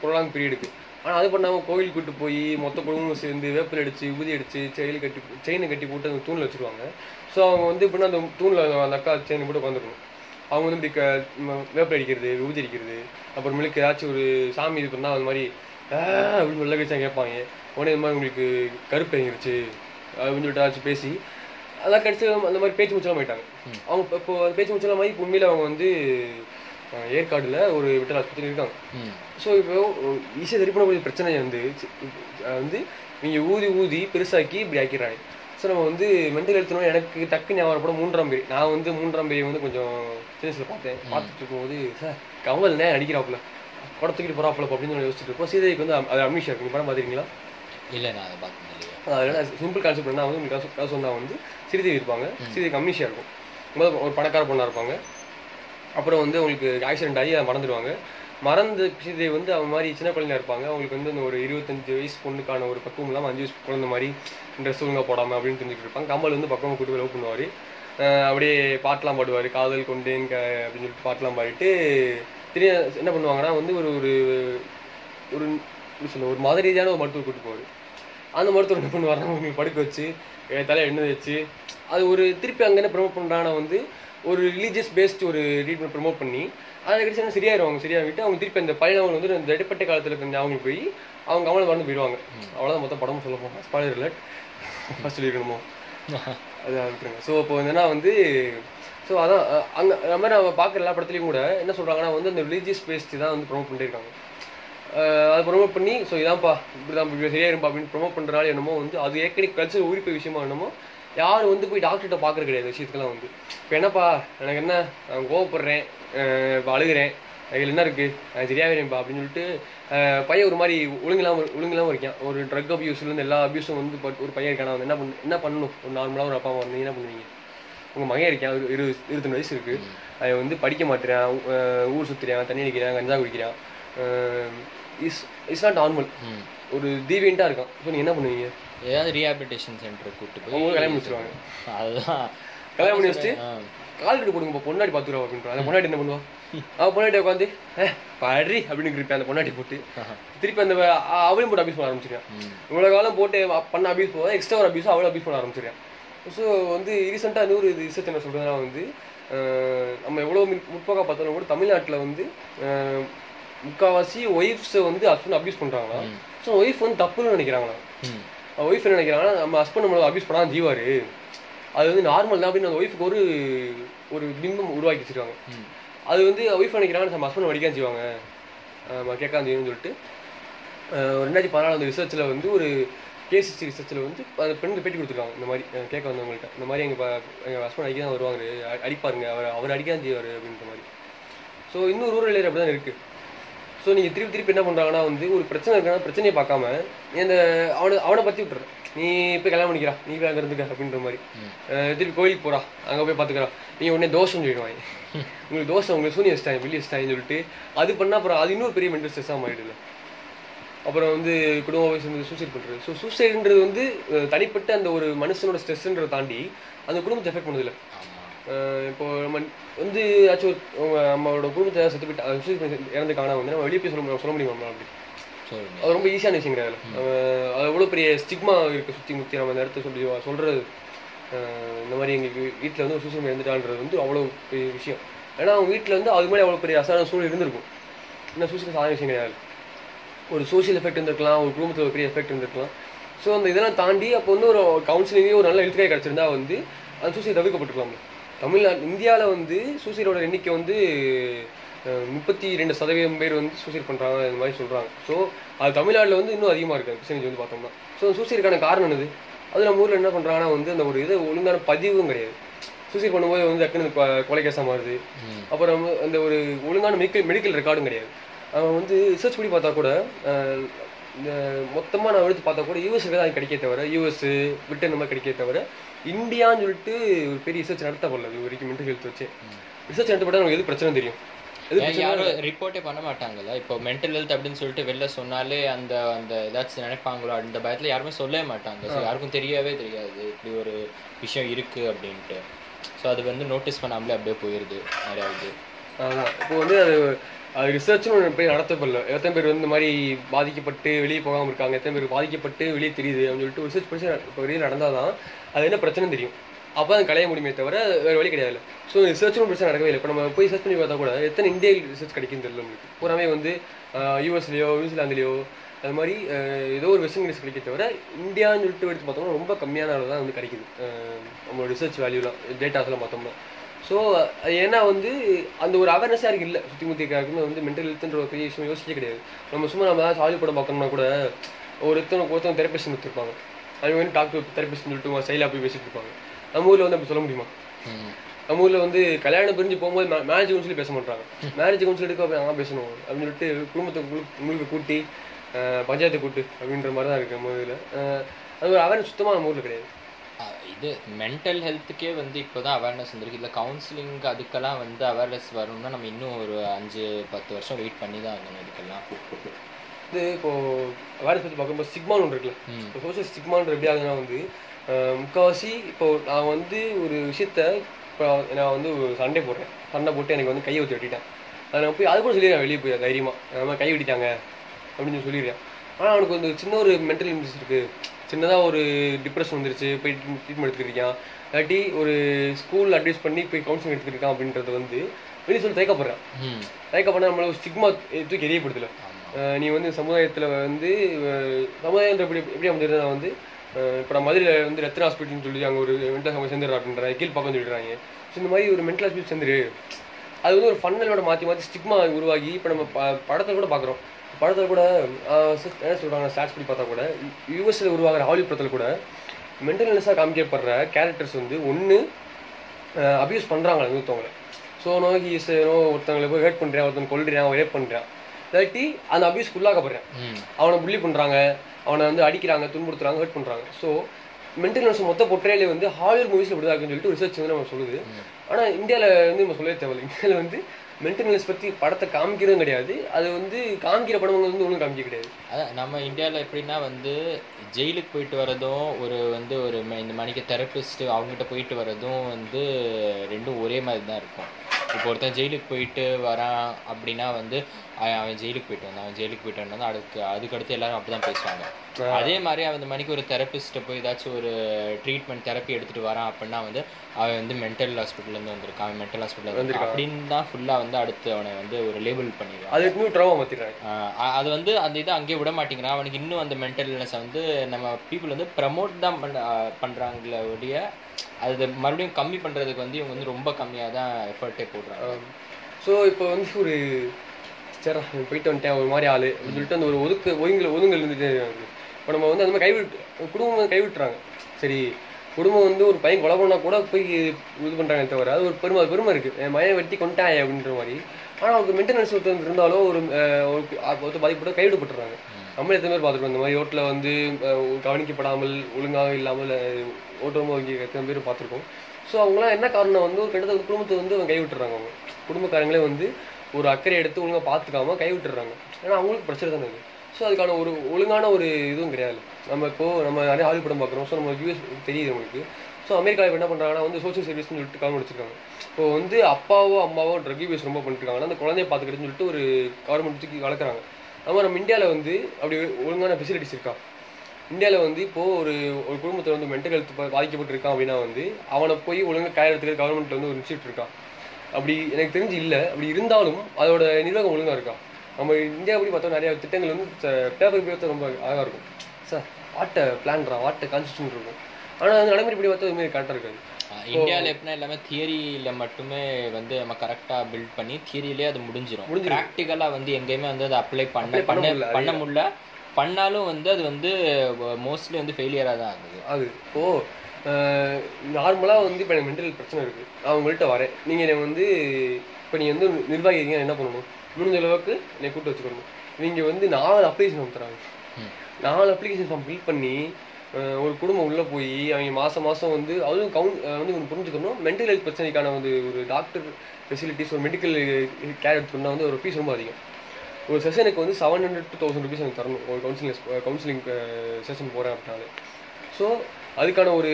ப்ரொலாங் பீரியடுக்கு ஆனால் அது பண்ணாமல் கோயில் கூட்டு போய் மொத்த குடும்பமும் சேர்ந்து வேப்பில் அடித்து ஊதி அடித்து செயில் கட்டி செயினை கட்டி போட்டு அந்த தூணில் வச்சுருவாங்க. ஸோ அவங்க வந்து எப்படின்னா அந்த தூணில் அந்த அக்கா செயின் போட்டு உட்காந்துருக்கும். அவங்க வந்து இப்படி க வேப்பில் அடிக்கிறது ஊதி அடிக்கிறது அப்புறமேலுக்கு ஏதாச்சும் ஒரு சாமி இது பண்ணால் அது மாதிரி அப்படின்னு வெள்ள கழிச்சா கேட்பாங்க. உடனே இந்த மாதிரி உங்களுக்கு கருப்பு இறங்கிருச்சு. அப்படின்னு சொல்லிட்டு ஏதாச்சும் பேசி அதான் கடிச்சு அந்த மாதிரி பேச்சு முச்சலாம் போயிட்டாங்க. அவங்க இப்போ- பேச்சு முச்சலாம் மாதிரி இப்போ உண்மையில அவங்க வந்து ஏற்காடுல ஒரு விட்டல் ஆஸ்பத்திரி இருக்காங்க. ஸோ இப்போ ஈஸியாக சரி பண்ணக்கூடிய பிரச்சனை வந்து வந்து நீங்கள் ஊதி ஊதி பெருசாக்கி இப்படி ஆக்கிடுறாங்க. ஸோ நம்ம வந்து மென்டல் ஹெல்த்னு எனக்கு டக்கு ஞாபகம் படம் மூன்றாம் பேரி. நான் வந்து மூன்றாம் பேரி வந்து கொஞ்சம் சின்னஸில் பார்த்தேன். பார்த்துட்டு இருக்கும்போது சார் கமல்னே அடிக்கிறாப்புல. படம் தூக்கிட்டு போகிறாப்புல அப்படின்னு சொல்லி யோசிச்சுட்டு இருப்போம் சீதைக்கு வந்து அது அமிஷா இருக்கு. படம் பார்த்துருக்கீங்களா? இல்லை நான் அதை முடியலையே அதனால சிம்பிள் கான்செப்ட் என்ன வந்து உங்களுக்கு காசு சொன்னா வந்து சிறுதேவி இருப்பாங்க. சிறுதேவி அம்னிஷியா இருக்கும். முதல்ல ஒரு பணக்கார பொண்ணா இருப்பாங்க. அப்புறம் வந்து அவங்களுக்கு ஆக்சிடென்ட் ஆகி அதை மறந்துடுவாங்க. மறந்து ஸ்ரீதேவி வந்து அவன் மாதிரி சின்ன குழந்தையா இருப்பாங்க. அவங்களுக்கு வந்து அந்த ஒரு இருபத்தஞ்சு வயசு பொண்ணுக்கான ஒரு பக்குவம் இல்லாமல் அஞ்சு வயசு குழந்தை மாதிரி ட்ரெஸ் ஒழுங்கா போடாம அப்படின்னு தெரிஞ்சுட்டு இருப்பாங்க. கமல் வந்து பக்கம் கூட்டு லவ் பண்ணுவார். அப்படியே பாட்டெலாம் பாடுவார். காதல் கொண்டேன் அப்படின்னு சொல்லிட்டு பாட்டெலாம் பாடிட்டு திரிய என்ன பண்ணுவாங்கன்னா வந்து ஒரு ஒரு ஒரு சொல்ல ஒரு மத ரீதியான ஒரு மருத்துவர் கூட்டு போவார். அந்த மருத்துவர் என்ன பண்ணுவாருன்னா உங்களுக்கு படுக்க வச்சு தலையில எண்ணெய் வச்சு அது ஒரு திருப்பி அங்கே என்ன ப்ரமோட் பண்ணுறாங்கன்னா வந்து ஒரு ரிலீஜியஸ் பேஸ்ட் ஒரு ட்ரீட்மெண்ட் ப்ரமோட் பண்ணி அதை கழிச்சு சரியாயிருவாங்க சரியாகிட்டு அவங்க திருப்பி அந்த பழைய அவங்க வந்து இந்த இடைப்பட்ட காலத்தில் இருக்க ஞாபகம் போய் அவங்க கவனம் மறந்து போயிடுவாங்க. அவ்வளோதான் மொத்தம் படமும் சொல்ல போகிறோம் ஸ்பாய்லர் இல்லட் சொல்லியிருக்கணுமோ? அது விட்டுருங்க. ஸோ இப்போ என்னன்னா வந்து ஸோ அதான் அங்கே அங்க அந்த மாதிரி நம்ம பார்க்குற எல்லா படத்துலையும் கூட என்ன சொல்கிறாங்கன்னா வந்து அந்த ரிலீஜியஸ் பேஸ்ட் தான் வந்து ப்ரொமோட் பண்ணியிருக்காங்க. அதை ப்ரொமோட் பண்ணி ஸோ இதான்ப்பா இப்படி தான் இப்படி சரியா இருப்பா அப்படின்னு ப்ரொமோட் பண்ணுறனால என்னமோ வந்து அது ஏற்கனவே கல்ச்சர் ஊறிப்போய் விஷயமா என்னமோ யாரும் வந்து போய் டாக்டர்கிட்ட பார்க்குறது கிடையாது விஷயத்துக்கெல்லாம் வந்து. இப்போ என்னப்பா எனக்கு என்ன நான் கோவப்படுறேன் இப்போ அழுகிறேன் இதில் என்ன இருக்குது நான் சரியாகிறேன்ப்பா அப்படின்னு சொல்லிட்டு பையன் ஒரு மாதிரி ஒழுங்கில்லாம ஒழுங்கில்லாம இருக்கான். ஒரு ட்ரக் அப்யூஸ்லேருந்து எல்லா அப்யூஸும் வந்து பட் ஒரு பையன் இருக்கான் வந்து என்ன பண்ண என்ன பண்ணணும்? ஒரு நார்மலாக ஒரு அப்பா அம்மா வந்து என்ன பண்ணுவீங்க? உங்க மகன் இருக்கான் ஒரு இரு இருபத்தஞ்சு வயசு இருக்கு. அவன் வந்து படிக்க மாட்டேறான். ஊர் சுத்துறான். தண்ணி அடிக்கிறான் கஞ்சா குடிக்கிறான். Is is not normal. ஒரு தீவியண்டா இருக்கான். ஸோ நீங்க என்ன பண்ணுவீங்க? ஏதாவது ரீஹாபிலிட்டேஷன் சென்டர் கூட்டு போய் அவங்க கல்யாணம் முடிச்சிருவாங்க. அதுதான். கல்யாணம் பண்ணி வச்சுட்டு. கால் கட்டு போடுங்க பொண்ணாடி பார்த்துருவா அப்படின்றா அந்த பொண்ணாடி என்ன பண்ணுவா? அவன் பொண்ணாடி உட்காந்து பாடி அப்படின்னு இருப்பேன் அந்த பொண்ணாடி போட்டு திருப்பி அந்த அவளையும் போட்டு அபியூஸ் பண்ண ஆரம்பிச்சிருக்கான். இவ்வளோ காலம் போட்டு பண்ண அபியூஸ் போக எக்ஸ்ட்ரா ஒரு அபியூஸ் அவளை அபியூஸ் பண்ண ஆரம்பிச்சிருக்கான் ஸோ வந்து ரீசெண்டாக இன்னொரு ரிசர்ச் என்ன சொல்றதுன்னா வந்து நம்ம எவ்வளோ முற்போக்கா பார்த்தாலும் கூட தமிழ்நாட்டில் வந்து அஹ், முக்காவாசி ஒய்ஃப்ஸை வந்து ஹஸ்பண்ட் அபியூஸ் பண்ணுறாங்களா ஸோ ஒய்ஃப் வந்து தப்புன்னு நினைக்கிறாங்களா? ஒய்ஃப் என்ன நினைக்கிறாங்கன்னா நம்ம ஹஸ்பண்ட் நம்மளை அபியூஸ் பண்ணா ஜீவாரு. அது வந்து நார்மல் தான் அப்படின்னு அந்த ஒய்ஃபுக்கு ஒரு ஒரு பிம்பம் உருவாக்கி வச்சிருக்காங்க. அது வந்து ஒய்ஃப் நினைக்கிறாங்க நம்ம ஹஸ்பண்ட் வடிக்கான் செய்வாங்க நம்ம கேட்காம செய்யணும்னு சொல்லிட்டு ரெண்டாயிரத்தி பதினாலு ரிசர்ச்சில் வந்து ஒரு கேசிசி ரிசர்ச்சில் வந்து அந்த பெண்ணுக்கு பேட்டி கொடுத்துருக்காங்க. இந்த மாதிரி கேட்க வந்தவங்கள்ட்ட. இந்த மாதிரி எங்கள் எங்கள் ஹஸ்பண்ட் அடிக்க தான் வருவாங்க. அடிப்பாருங்க. அவர் அவர் அடிக்காதான் செய்வார் அப்படின்ற மாதிரி. ஸோ இன்னும் ரூரல் ஏரியா அப்படி தான் இருக்குது ஸோ நீங்கள் திருப்பி திருப்பி என்ன பண்ணுறாங்கன்னா வந்து ஒரு பிரச்சனை இருக்குன்னா பிரச்சனையை பார்க்காம நீ அந்த அவனை அவனை பற்றி விட்டுற நீ போய் கல்யாணம் பண்ணிக்கிறா. நீ போய் அங்கே இருந்துக்க அப்படின்ற மாதிரி. திருப்பி கோயிலுக்கு போறா. அங்கே போய் பார்த்துக்கிறா நீ உடனே தோஷம் சொல்லிடுவாங்க உங்களுக்கு தோஷம் உங்களுக்கு சூனிய வச்சிட்டாங்க வெளியே வச்சிட்டாங்கன்னு சொல்லிட்டு அது பண்ணா அப்புறம் அது இன்னொரு பெரிய மென்டல் ஸ்ட்ரெஸ்ஸாக மாறிடுது அப்புறம் வந்து குடும்ப வயசு வந்து சூசைட் பண்ணுறது ஸோ சூசைடுன்றது வந்து தனிப்பட்ட அந்த ஒரு மனுஷனோட ஸ்ட்ரெஸ்ன்றதை தாண்டி அந்த குடும்பத்தை எஃபெக்ட் பண்ணுதில்ல இப்போ நம்ம வந்து உங்க நம்மளோட குடும்பத்தை செத்து போயிட்டு அது suicide பண்ணி இறந்துக்கான வந்து நம்ம வெளியே போய் சொல்ல முடியும் சொல்ல முடியுமா நம்மளால அப்படி? அது ரொம்ப ஈஸியான விஷயம் கிடையாது அது எவ்வளோ பெரிய ஸ்டிக்மா இருக்கு சுற்றி முற்றி நம்ம அந்த இடத்த சொல்லி சொல்றது. அஹ் இந்த மாதிரி எங்களுக்கு வீட்டில் வந்து ஒரு சூசைட் இறந்துட்டான்றது வந்து அவ்வளோ பெரிய விஷயம். ஏன்னா அவங்க வீட்டில் வந்து அது மாதிரி அவ்வளோ பெரிய அசாதாரண சூழல் இருந்திருக்கும். இன்னும் சூசைட் சாதாரண விஷயம் கிடையாது ஒரு சோஷியல் எஃபெக்ட் இருந்திருக்கலாம் ஒரு குடும்பத்தில் ஒரு பெரிய எஃபெக்ட் இருந்திருக்கலாம். ஸோ அந்த இதெல்லாம் தாண்டி அப்போ வந்து ஒரு கவுன்சிலிங்கே ஒரு நல்ல எழுத்துக்காய் கிடச்சிருந்தா வந்து அந்த சூசைட் தவிர்க்கப்பட்டிருக்கலாம். தமிழ்நாடு இந்தியாவில் வந்து சூசைடோட எண்ணிக்கை வந்து முப்பத்தி ரெண்டு சதவீதம் பேர் வந்து சூசைட் பண்ணுறாங்க இந்த மாதிரி சொல்கிறாங்க ஸோ அது தமிழ்நாட்டில் வந்து இன்னும் அதிகமாக இருக்குது பெர்சன்டேஜ் வந்து பார்த்தோம்னா. ஸோ சூசைடுக்கான காரணம் என்னது? அது நம்ம ஊரில் என்ன பண்ணுறாங்கன்னா வந்து அந்த ஒரு இது ஒழுங்கான பதிவும் கிடையாது. சூசைட் பண்ணும்போது வந்து டக்குனு கொ- கொலை கேஸாக மாறுது. அப்புறம் அந்த ஒரு ஒழுங்கான மெடிக்கல் மெடிக்கல் ரெக்கார்டும் கிடையாது. அவன் வந்து ரிசர்ச் பண்ணி பார்த்தா கூட இந்த மொத்தமாக நான் எடுத்து பார்த்தா கூட யூஎஸ்க்கு தான் கிடைக்கே தவிர யூஎஸ் பிரிட்டன் மாதிரி கிடைக்கே தவிர இந்தியான்னு சொல்லிட்டு ஒரு பெரிய ரிசர்ச் நடத்தப்படல இது வரைக்கும் மென்டல் ஹெல்த் வச்சு. ரிசர்ச் நடத்தப்பட்டா நமக்கு எது பிரச்சனை தெரியும்? யாரும் ரிப்போர்ட்டே பண்ண மாட்டாங்கல்ல? இப்போ மென்டல் ஹெல்த் அப்படின்னு சொல்லிட்டு வெளில சொன்னாலே அந்த அந்த ஏதாச்சும் நினைப்பாங்களோ? அந்த பயத்துல யாருமே சொல்லவே மாட்டாங்க. ஸோ யாருக்கும் தெரியவே தெரியாது. இப்படி ஒரு விஷயம் இருக்கு அப்படின்ட்டு. ஸோ அது வந்து நோட்டீஸ் பண்ணாமலே அப்படியே போயிருது. நிறையாவது இப்போ வந்து அது அது ரிசர்ச்னு ஒன்று போய் நடத்தப்படல எத்தனை பேர் வந்து இந்த மாதிரி பாதிக்கப்பட்டு வெளியே போகாமல் இருக்காங்க எத்தனை பேர் பாதிக்கப்பட்டு வெளியே தெரியுது அப்படின்னு சொல்லிட்டு ரிசர்ச் படிச்சு இப்போ வெளியே நடந்தால் தான் அது என்ன பிரச்சனை தெரியும். அப்போ அது கலைய முடியுமே தவிர வேறு வழி கிடையாது ஸோ ரிசர்ச்சும் பிரச்சனை நடக்கவே இல்லை. இப்போ நம்ம போய் சர்ச் பண்ணி பார்த்தா கூட எத்தனை இந்திய ரிசர்ச் கிடைக்கும் தெரியல உங்களுக்கு பூராமே வந்து யூஎஸ்லேயோ நியூசிலாந்துலேயோ அது மாதிரி ஏதோ ஒரு வெஸ்டர்ன் இங்கிலீஷ் கிடைக்க தவிர இந்தியான்னு சொல்லிட்டு எடுத்து பார்த்தோம்னா ரொம்ப கம்மியான அளவு தான் வந்து கிடைக்குது. நம்மளோட ரிசர்ச் வேல்யூலாம் டேட்டாஸ்லாம் பார்த்தோம்னா. ஸோ ஏன்னா வந்து அந்த ஒரு அவேர்னஸாக யாருக்கு இல்லை சுற்றி முற்றி யாருக்குமே வந்து மென்டல் ஹெல்த்ன்ற ஒரு பெரிய விஷயம் யோசிக்க கிடையாது. நம்ம சும்மா நம்ம ஏதாவது சாலி படம் பார்க்கணும்னா கூட ஒருத்தவங்க ஒருத்தவங்க தெரப்பிஸ்ட் கொடுத்துருப்பாங்க அவங்க வந்து டாக்டர் தெரப்பிஸ்ட் சொல்லிட்டு சைலாக போய் பேசிட்டு இருப்பாங்க. நம்ம ஊரில் வந்து அப்படி சொல்ல முடியுமா. நம்ம ஊரில் வந்து கல்யாணம் பிரிஞ்சு போகும்போது மேரேஜ் கவுன்சில் பேச மாட்டாங்க மேரேஜ் கவுன்சில் எடுக்க அங்கே பேசணும் அப்படின்னு சொல்லிட்டு குடும்பத்தை உங்களுக்கு கூட்டி பஞ்சாயத்தை கூட்டு அப்படின்ற மாதிரி தான் இருக்குது நம்ம இதில் அது ஒரு அவேர்னஸ் சுத்தமாக நம்ம ஊரில் கிடையாது. இது மென்டல் ஹெல்த்துக்கே வந்து இப்போ தான் அவேர்னஸ் வந்துருக்கு. இதில் கவுன்சிலிங் அதுக்கெல்லாம் வந்து அவேர்னஸ் வரணும்னா நம்ம இன்னும் ஒரு அஞ்சு பத்து வருஷம் வெயிட் பண்ணி தான் ஆகணும் இதுக்கெல்லாம். இது இப்போ அவேர்னஸ் பற்றி பார்க்கும்போது ஸ்டிக்மான்னு ஒன்று இருக்குல்ல. இப்போ சோஷியல் ஸ்டிக்மான்ற எப்படி ஆகுதுன்னா வந்து அஹ், முக்காவாசி இப்போ நான் வந்து ஒரு விஷயத்த இப்போ நான் வந்து ஒரு சண்டை போடுறேன். சண்டை போட்டு எனக்கு வந்து கையை ஊற்றி வெட்டிட்டேன். அதை நான் போய் அது கூட சொல்லிடுறேன் வெளியே போய் தைரியமாக நம்ம கை வெட்டிட்டாங்க. அப்படின்னு சொல்லி சொல்லிடுறேன். ஆனால் அவனுக்கு வந்து சின்ன ஒரு மென்டல் இல்னஸ் இருக்குது சின்னதாக ஒரு டிப்ரெஷன் வந்துருச்சு போய் ட்ரீட்மெண்ட் எடுத்துக்கிட்டான் இல்லாட்டி ஒரு ஸ்கூல் அட்வைஸ் பண்ணி போய் கவுன்சிலிங் எடுத்துக்கிட்டான் அப்படின்றது வந்து வெளியே சொல்லி தயக்கப்படுறான். தயக்கப்பட நம்மள ஒரு ஸ்டிக்மா தூக்கி எரியப்படுத்தல நீ வந்து சமுதாயத்தில் வந்து சமுதாயம் எப்படி எப்படி அமைஞ்சிருந்தா வந்து இப்போ நான் மதுரையில் வந்து ரத்னா ஹாஸ்பிட்டல்னு சொல்லி அங்கே ஒரு மென்டல் ஹாஸ்பிட்டல் சேர்ந்துடுறா அப்படின்றாங்க கீழ் பக்கம் சொல்லிடுறாங்க ஸோ இந்த மாதிரி ஒரு மென்டல் ஹாஸ்பிட்டல் சேர்ந்துரு அது வந்து ஒரு ஃபன்னலோட மாற்றி மாற்றி ஸ்டிக்மா உருவாகி இப்போ நம்ம ப படத்தில் கூட பார்க்குறோம் படத்தில் கூட என்ன சொல்கிறாங்க ஸ்டாட்ஸ் படி பார்த்தா கூட யூஎஸில் உருவாகிற ஹாலிவுட் படத்தில் கூட மென்டல் இல்னஸாக காமிக்கப்படுற கேரக்டர்ஸ் வந்து ஒன்று அபியூஸ் பண்ணுறாங்க இன்னொருத்தவங்கள. ஸோ நோ ஹீஸ் நோ ஒருத்தவங்களை போய் ஹேட் பண்ணுறேன் ஒருத்தன் கொல்றேன் ரேப் பண்ணுறான் இல்லாட்டி அந்த அபியூஸ்க்கு உள்ளாக்கப்படுறேன் அவனை புள்ளி பண்ணுறாங்க அவனை வந்து அடிக்கிறாங்க துன்புறுத்துறாங்க ஹர்ட் பண்ணுறாங்க ஸோ மென்டல் இல்னஸ் மொத்த பொற்றையிலே வந்து ஹாலிவுட் மூவிஸில் இப்படி இருக்குன்னு சொல்லிட்டு ரிசர்ச் வந்து நம்ம சொல்லுது. ஆனால் இந்தியாவில் வந்து நம்ம சொல்லவே தேவையில்லை. இந்தியாவில் வந்து மென்டல் இல்னஸ் பற்றி படத்தை காமிக்கிறதும் கிடையாது. அது வந்து காமிக்கிற படங்கள் வந்து ஒன்றும் காமிக்க கிடையாது. அதான் நம்ம இந்தியாவில் எப்படின்னா வந்து ஜெயிலுக்கு போயிட்டு வரதும் ஒரு வந்து ஒரு இந்த மணிக்கு தெரப்பிஸ்ட் அவங்ககிட்ட போயிட்டு வரதும் வந்து ரெண்டும் ஒரே மாதிரி தான் இருக்கும். இப்போ ஒருத்தன் ஜெயிலுக்கு போயிட்டு வரான் அப்படின்னா வந்து அவன் ஜெயிலுக்கு போயிட்டு வந்தான். அவன் ஜெயிலுக்கு போயிட்டு வந்தான் அடுத்து அதுக்கடுத்து எல்லாரும் அப்படி தான் பேசுவாங்க அதே மாதிரி அவன் இந்த மணிக்கு ஒரு தெரப்பிஸ்ட்டை போய் ஏதாச்சும் ஒரு ட்ரீட்மெண்ட் தெரப்பி எடுத்துட்டு வரான் அப்படின்னா வந்து அவன் வந்து மென்டல் ஹாஸ்பிட்டல்லேருந்து வந்திருக்கான். அவன் மென்டல் ஹாஸ்பிட்டல் வந்திருக்கான். அப்படின்னு தான் ஃபுல்லாக வந்து அடுத்து அவனை வந்து ஒரு லேபிள் பண்ணிடுவான். அது இன்னும் ட்ராமா மாற்றிடுறாங்க ஆஹ் அ- அது வந்து அந்த இதை அங்கேயே விட மாட்டேங்கிறான். அவனுக்கு இன்னும் அந்த மென்டல் இல்னஸை வந்து நம்ம பீப்புள் வந்து ப்ரமோட் தான் பண்ண பண்ணுறாங்களே ஒழிய அது மறுபடியும் கம்மி பண்ணுறதுக்கு வந்து இவங்க வந்து ரொம்ப கம்மியாக தான் எஃபர்ட்டே போடுறாங்க. ஸோ இப்போ வந்து ஒரு சரி போயிட்டு வந்துட்டேன் ஒரு மாதிரி ஆளு அப்படின்னு சொல்லிட்டு அந்த ஒரு ஒதுக்கு ஒதுங்கல் ஒதுங்கல் இருந்துட்டு இப்போ நம்ம வந்து அந்த மாதிரி கைவிட்டு குடும்பம் வந்து கைவிட்டுறாங்க. சரி குடும்பம் வந்து ஒரு பையன் கொலை பண்ணால் கூட போய் இது பண்ணுறாங்க தவிர அது ஒரு பெருமை பெருமை இருக்குது என் மயம் வெட்டி கொண்டாய் அப்படின்ற மாதிரி. ஆனால் அவருக்கு மெயின்டெனன்ஸ் ஒருத்தர் இருந்தாலும் ஒரு ஒருத்தர் பாதிக்கப்பட்ட கைவிடப்பட்டுறாங்க. நம்ம எத்தனை பேர் பார்த்துருக்கோம் இந்த மாதிரி ரோட்டில் வந்து கவனிக்கப்படாமல் ஒழுங்காக இல்லாமல் ஓட்டமாக வங்கி எத்தனை பேர் பார்த்துருக்கோம். ஸோ அவங்களாம் என்ன காரணம் வந்து ஒரு கிட்டத்தட்ட குடும்பத்தை வந்து அவங்க கைவிட்டுறாங்க அவங்க. குடும்பக்காரங்களே வந்து ஒரு அக்கறை எடுத்து ஒழுங்காக பார்த்துக்காம கை விட்டுறாங்க. ஏன்னா அவங்களுக்கு பிரச்சனை தானே இருக்குது ஸோ அதுக்கான ஒரு ஒழுங்கான ஒரு இதுவும் கிடையாது. நம்ம இப்போ நம்ம நிறைய ஹாலிவுட் படம் பார்க்குறோம் ஸோ நம்ம யூஎஸ் தெரியுது உங்களுக்கு ஸோ அமெரிக்காவில் என்ன பண்ணுறாங்கன்னா வந்து சோஷியல் சர்வீஸ்னு சொல்லிட்டு கவர்மெண்ட் வச்சிருக்காங்க இப்போ வந்து அப்பாவோ அம்மாவோ ட்ரக் யூஸ் ரொம்ப பண்ணிருக்காங்கன்னா அந்த குழந்தைய பார்த்துக்கிட்டுன்னு சொல்லிட்டு ஒரு கவர்மெண்ட் தூக்கி வளர்க்குறாங்க. நம்ம நம்ம இந்தியாவில் வந்து அப்படி ஒழுங்கான ஃபெசிலிட்டிஸ் இருக்கா? இந்தியாவில் வந்து இப்போது ஒரு ஒரு குடும்பத்தில் வந்து மென்டல் ஹெல்த் பாதிக்கப்பட்டிருக்கான் அப்படின்னா வந்து அவனை போய் ஒழுங்காக கேர் எடுத்துக்கிறது கவர்மெண்ட்டில் வந்து ஒரு இன்ஸ்டியூட் இருக்கான் அப்படி எனக்கு தெரிஞ்சு இல்லை. அப்படி இருந்தாலும் அதோட நிர்வாகம் ஒழுங்கா இருக்கா? நம்ம இந்தியா அப்படி பார்த்தா நிறைய திட்டங்கள் வந்து பேப்பர் பார்த்தா ரொம்ப அழகா இருக்கும். சார் வாட்ட பிளான்ரா வாட்ட கான்ஸ்டியூஷன் இருக்கும். ஆனால் வந்து நடைமுறைப்படி பார்த்தா இதுமாரி கரெக்டாக இருக்காது. இந்தியாவில் எப்படின்னா எல்லாமே தியரியில் மட்டுமே வந்து நம்ம கரெக்டாக பில்ட் பண்ணி தியரியிலே அது முடிஞ்சிடும் முடிஞ்சிரும். ப்ராக்டிக்கலாக வந்து எங்கேயுமே வந்து அதை அப்ளை பண்ண பண்ண பண்ண முடியல, பண்ண முடியல. பண்ணாலும் வந்து அது வந்து மோஸ்ட்லி வந்து ஃபெயிலியராக தான் ஆகுது அது. இப்போ நார்மலாக வந்து இப்போ எனக்கு மென்டல் பிரச்சனை இருக்குது நான் உங்கள்கிட்ட வரேன். நீங்கள் என்னை வந்து இப்போ நீங்கள் வந்து நிர்வாகி இருக்கீங்க என்ன பண்ணணும்? முடிஞ்ச அளவுக்கு என்னை கூட்டு வச்சுக்கணும். நீங்கள் வந்து நாலு அப்ளிகேஷன் ஃபார்ம் தராங்க. நாலு அப்ளிகேஷன் ஃபார்ம் ஃபில் பண்ணி ஒரு குடும்பம் உள்ளே போய் அவங்க மாதம் மாதம் வந்து அதுவும் கவுன் வந்து ஒன்று புரிஞ்சுக்கணும். மென்டல் ஹெல்த் பிரச்சனைக்கான வந்து ஒரு டாக்டர் ஃபெசிலிட்டிஸ் ஒரு மெடிக்கல் கேர் எடுத்துக்கணும்னா வந்து ஒரு ஃபீஸ் ரொம்ப அதிகம். ஒரு செஷனுக்கு வந்து seven hundred to thousand rupees எனக்கு தரணும். ஒரு கவுன்சிலிங் கவுன்சிலிங் செஷன் போகிறேன் அப்படின்னாலே. ஸோ அதுக்கான ஒரு